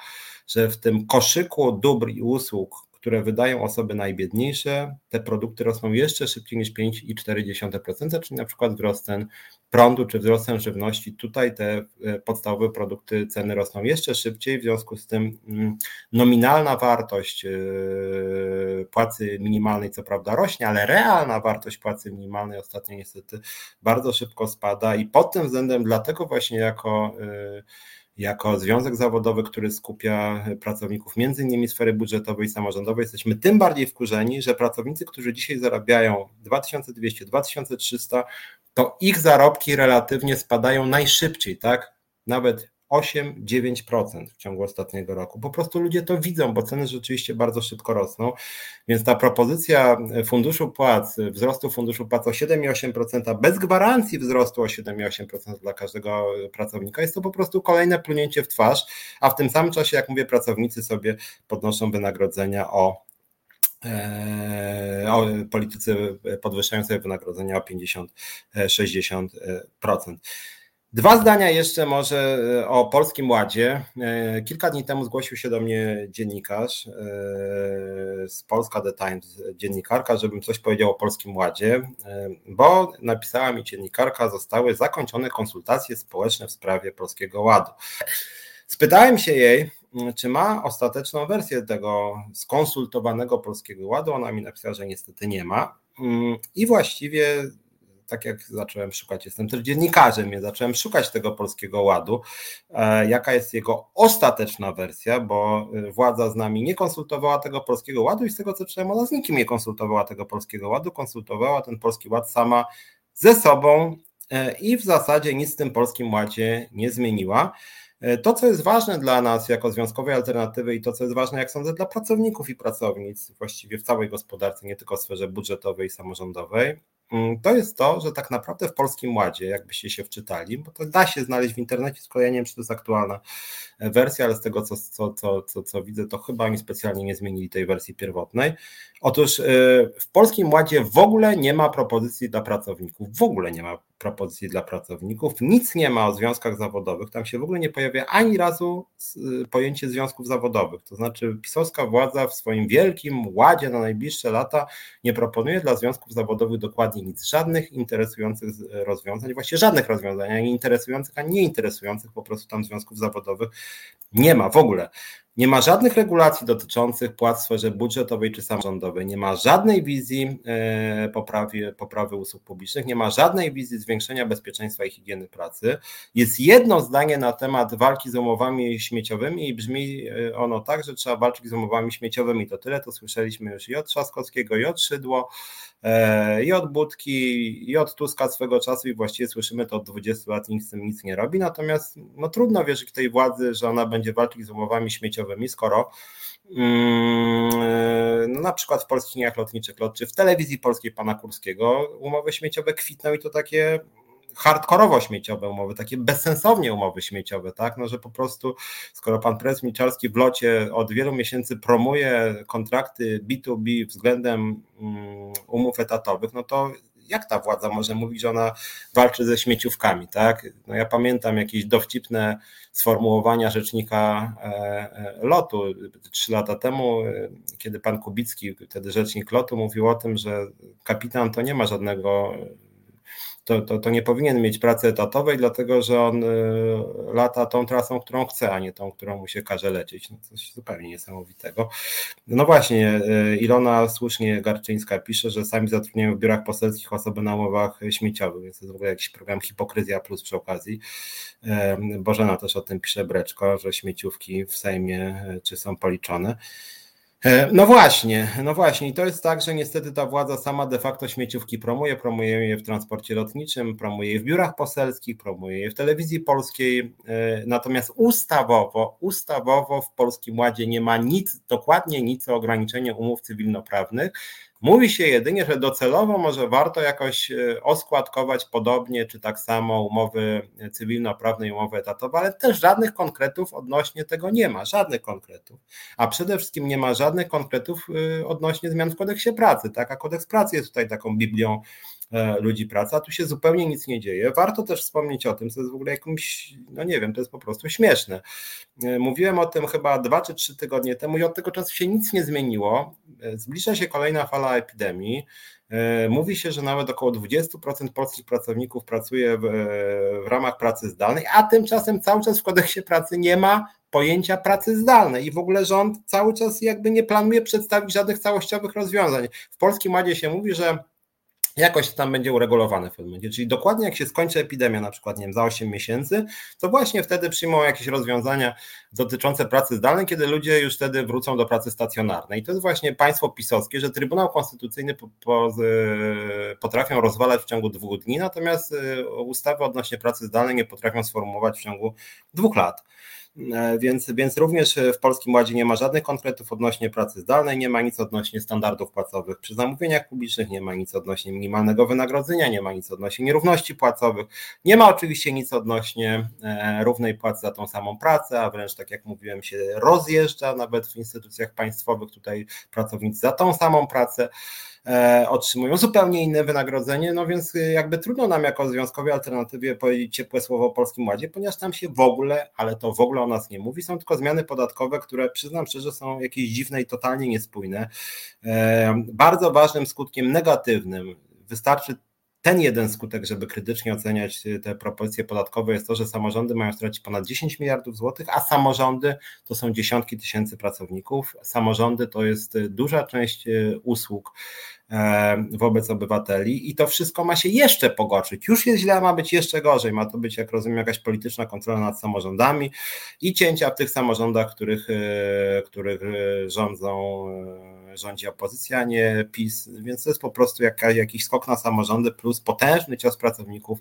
że w tym koszyku dóbr i usług, które wydają osoby najbiedniejsze, te produkty rosną jeszcze szybciej niż 5,4%, czyli na przykład wzrost cen prądu czy wzrost cen żywności. Tutaj te e, podstawowe produkty, ceny rosną jeszcze szybciej, w związku z tym mm, nominalna wartość e, płacy minimalnej co prawda rośnie, ale realna wartość płacy minimalnej ostatnio niestety bardzo szybko spada i pod tym względem dlatego właśnie jako e, jako związek zawodowy, który skupia pracowników między innymi sfery budżetowej i samorządowej, jesteśmy tym bardziej wkurzeni, że pracownicy, którzy dzisiaj zarabiają 2200, 2300, to ich zarobki relatywnie spadają najszybciej, tak? Nawet 8-9% w ciągu ostatniego roku. Po prostu ludzie to widzą, bo ceny rzeczywiście bardzo szybko rosną. Więc ta propozycja funduszu płac, wzrostu funduszu płac o 7,8% bez gwarancji wzrostu o 7,8% dla każdego pracownika jest to po prostu kolejne plunięcie w twarz, a w tym samym czasie, jak mówię, pracownicy sobie podnoszą wynagrodzenia o e, o, politycy podwyższają sobie wynagrodzenia o 50-60%. Dwa zdania jeszcze może e, o Polskim Ładzie. E, kilka dni temu zgłosił się do mnie dziennikarz e, z Polska The Times, dziennikarka, żebym coś powiedział o Polskim Ładzie, bo napisała mi dziennikarka, zostały zakończone konsultacje społeczne w sprawie Polskiego Ładu. Spytałem się jej, czy ma ostateczną wersję tego skonsultowanego Polskiego Ładu. Ona mi napisała, że niestety nie ma. Mm, I właściwie tak jak zacząłem szukać, jestem też dziennikarzem, zacząłem szukać tego polskiego ładu, e, jaka jest jego ostateczna wersja, bo e, władza z nami nie konsultowała tego polskiego ładu i z tego co czytałem, ona z nikim nie konsultowała tego polskiego ładu, konsultowała ten polski ład sama ze sobą e, i w zasadzie nic w tym polskim ładzie nie zmieniła. To, co jest ważne dla nas jako związkowej alternatywy i to, co jest ważne, jak sądzę, dla pracowników i pracownic właściwie w całej gospodarce, nie tylko w sferze budżetowej i samorządowej, to jest to, że tak naprawdę w Polskim Ładzie, jakbyście się wczytali, bo to da się znaleźć w internecie, z ja nie wiem, czy to jest aktualna e, wersja, ale z tego, co, co, co, co, co widzę, to chyba oni specjalnie nie zmienili tej wersji pierwotnej. Otóż e, w Polskim Ładzie w ogóle nie ma propozycji dla pracowników, w ogóle nie ma propozycji dla pracowników, nic nie ma o związkach zawodowych, tam się w ogóle nie pojawia ani razu pojęcie związków zawodowych, to znaczy pisowska władza w swoim wielkim ładzie na najbliższe lata nie proponuje dla związków zawodowych dokładnie nic, żadnych interesujących rozwiązań, właściwie żadnych rozwiązań, ani interesujących, ani nieinteresujących po prostu tam związków zawodowych nie ma w ogóle. Nie ma żadnych regulacji dotyczących płac w sferze budżetowej czy samorządowej, nie ma żadnej wizji e, poprawy, poprawy usług publicznych, nie ma żadnej wizji zwiększenia bezpieczeństwa i higieny pracy. Jest jedno zdanie na temat walki z umowami śmieciowymi i brzmi e, ono tak, że trzeba walczyć z umowami śmieciowymi. To tyle, to słyszeliśmy już i od Trzaskowskiego, i od Szydło, e, i od Budki, i od Tuska swego czasu i właściwie słyszymy to od 20 lat, nikt z tym nic nie robi. Natomiast no, trudno wierzyć tej władzy, że ona będzie walczyć z umowami śmieciowymi śmieciowymi, skoro mm, no na przykład w polskich liniach lotniczych LOT, czy w telewizji polskiej pana Kurskiego umowy śmieciowe kwitną i to takie hardkorowo śmieciowe umowy, takie bezsensownie umowy śmieciowe, tak? No, że po prostu skoro pan prezes Milczarski w locie od wielu miesięcy promuje kontrakty B2B względem mm, umów etatowych, no to jak ta władza może mówić, że ona walczy ze śmieciówkami, tak? No ja pamiętam jakieś dowcipne sformułowania rzecznika e, e, lotu trzy lata temu, kiedy pan Kubicki, wtedy rzecznik lotu, mówił o tym, że kapitan to nie ma żadnego to, to, to nie powinien mieć pracy etatowej, dlatego że on y, lata tą trasą, którą chce, a nie tą, którą mu się każe lecieć. No coś zupełnie niesamowitego. No właśnie, y, Ilona słusznie Garczyńska pisze, że sami zatrudniają w biurach poselskich osoby na umowach śmieciowych, więc to jest w ogóle jakiś program hipokryzja plus przy okazji. Bożena też o tym pisze Breczko, że śmieciówki w Sejmie y, czy są policzone. E, no właśnie, no właśnie. I to jest tak, że niestety ta władza sama de facto śmieciówki promuje, promuje je w transporcie lotniczym, promuje je w biurach poselskich, promuje je w telewizji polskiej. E, natomiast ustawowo, ustawowo w Polskim Ładzie nie ma nic, dokładnie nic o ograniczeniu umów cywilnoprawnych. Mówi się jedynie, że docelowo może warto jakoś e, oskładkować podobnie czy tak samo umowy cywilnoprawne i umowy etatowe, ale też żadnych konkretów odnośnie tego nie ma, żadnych konkretów. A przede wszystkim nie ma żadnych konkretów e, odnośnie zmian w kodeksie pracy, tak? A kodeks pracy jest tutaj taką Biblią e, ludzi pracy, a tu się zupełnie nic nie dzieje. Warto też wspomnieć o tym, co jest w ogóle jakimś, no nie wiem, to jest po prostu śmieszne. E, mówiłem o tym chyba dwa czy trzy tygodnie temu i od tego czasu się nic nie zmieniło. Zbliża się kolejna fala epidemii. Mówi się, że nawet około 20% polskich pracowników pracuje w, w ramach pracy zdalnej, a tymczasem cały czas w kodeksie pracy nie ma pojęcia pracy zdalnej i w ogóle rząd cały czas jakby nie planuje przedstawić żadnych całościowych rozwiązań. W Polskim Ładzie się mówi, że jakoś tam będzie uregulowane w pewnym momencie. Czyli dokładnie jak się skończy epidemia, na przykład nie wiem, za 8 miesięcy, to właśnie wtedy przyjmą jakieś rozwiązania dotyczące pracy zdalnej, kiedy ludzie już wtedy wrócą do pracy stacjonarnej. I to jest właśnie państwo pisowskie, że Trybunał Konstytucyjny po, po, potrafią rozwalać w ciągu dwóch dni, natomiast y, ustawy odnośnie pracy zdalnej nie potrafią sformułować w ciągu dwóch lat. E, więc, więc również w Polskim Ładzie nie ma żadnych konkretów odnośnie pracy zdalnej, nie ma nic odnośnie standardów płacowych przy zamówieniach publicznych, nie ma nic odnośnie minimalnego wynagrodzenia, nie ma nic odnośnie nierówności płacowych, nie ma oczywiście nic odnośnie e, równej płacy za tą samą pracę, a wręcz tak jak mówiłem się rozjeżdża nawet w instytucjach państwowych tutaj pracownicy za tą samą pracę. E, otrzymują zupełnie inne wynagrodzenie, no więc y, jakby trudno nam jako związkowej alternatywie powiedzieć ciepłe słowo o Polskim Ładzie, ponieważ tam się w ogóle, ale to w ogóle o nas nie mówi, są tylko zmiany podatkowe, które przyznam szczerze są jakieś dziwne i totalnie niespójne. E, bardzo ważnym skutkiem negatywnym wystarczy ten jeden skutek, żeby krytycznie oceniać te propozycje podatkowe, jest to, że samorządy mają stracić ponad 10 miliardów złotych, a samorządy to są dziesiątki tysięcy pracowników. Samorządy to jest duża część e, usług E, wobec obywateli i to wszystko ma się jeszcze pogorszyć. Już jest źle, ma być jeszcze gorzej. Ma to być, jak rozumiem, jakaś polityczna kontrola nad samorządami i cięcia w tych samorządach, których, których rządzą rządzi opozycja, nie PiS, więc to jest po prostu jakiś skok na samorządy plus potężny cios pracowników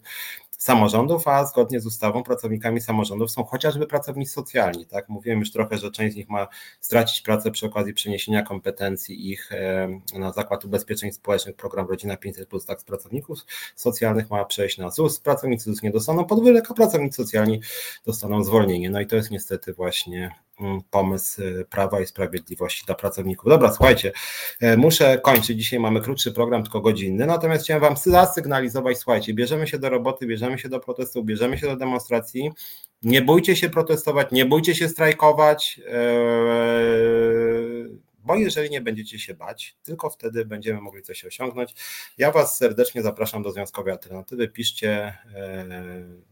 samorządów, a zgodnie z ustawą pracownikami samorządów są chociażby pracownicy socjalni. Tak? Mówiłem już trochę, że część z nich ma stracić pracę przy okazji przeniesienia kompetencji ich na Zakład Ubezpieczeń Społecznych, program Rodzina 500+, tak z pracowników socjalnych ma przejść na ZUS, pracownicy ZUS nie dostaną podwyżek, a pracownicy socjalni dostaną zwolnienie. No i to jest niestety właśnie pomysł y, Prawa i Sprawiedliwości dla pracowników. Dobra, słuchajcie, e, muszę kończyć. Dzisiaj mamy krótszy program, tylko godzinny, natomiast chciałem Wam zasygnalizować, słuchajcie, bierzemy się do roboty, bierzemy bierzemy się do protestu, bierzemy się do demonstracji. Nie bójcie się protestować, nie bójcie się strajkować. Eee, bo jeżeli nie będziecie się bać, tylko wtedy będziemy mogli coś osiągnąć. Ja Was serdecznie zapraszam do Związkowej Alternatywy. Piszcie, e,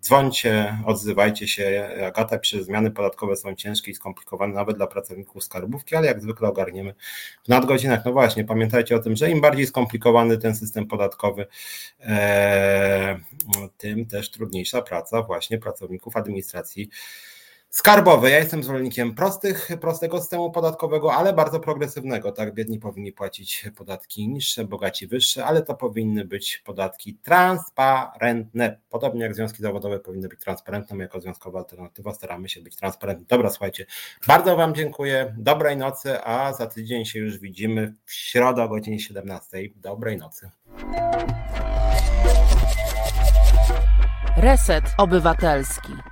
dzwońcie, odzywajcie się. Agata pisze, zmiany podatkowe są ciężkie i skomplikowane nawet dla pracowników skarbówki, ale jak zwykle ogarniemy w nadgodzinach. No właśnie, pamiętajcie o tym, że im bardziej skomplikowany ten system podatkowy, e, tym też trudniejsza praca właśnie pracowników administracji skarbowe. Ja jestem zwolennikiem prostych, prostego systemu podatkowego, ale bardzo progresywnego. Tak, biedni powinni płacić podatki niższe, bogaci wyższe, ale to powinny być podatki transparentne. Podobnie jak związki zawodowe powinny być transparentne, my jako związkowa alternatywa staramy się być transparentni. Dobra, słuchajcie, bardzo Wam dziękuję, dobrej nocy, a za tydzień się już widzimy w środę o godzinie 17. Dobrej nocy. Reset Obywatelski.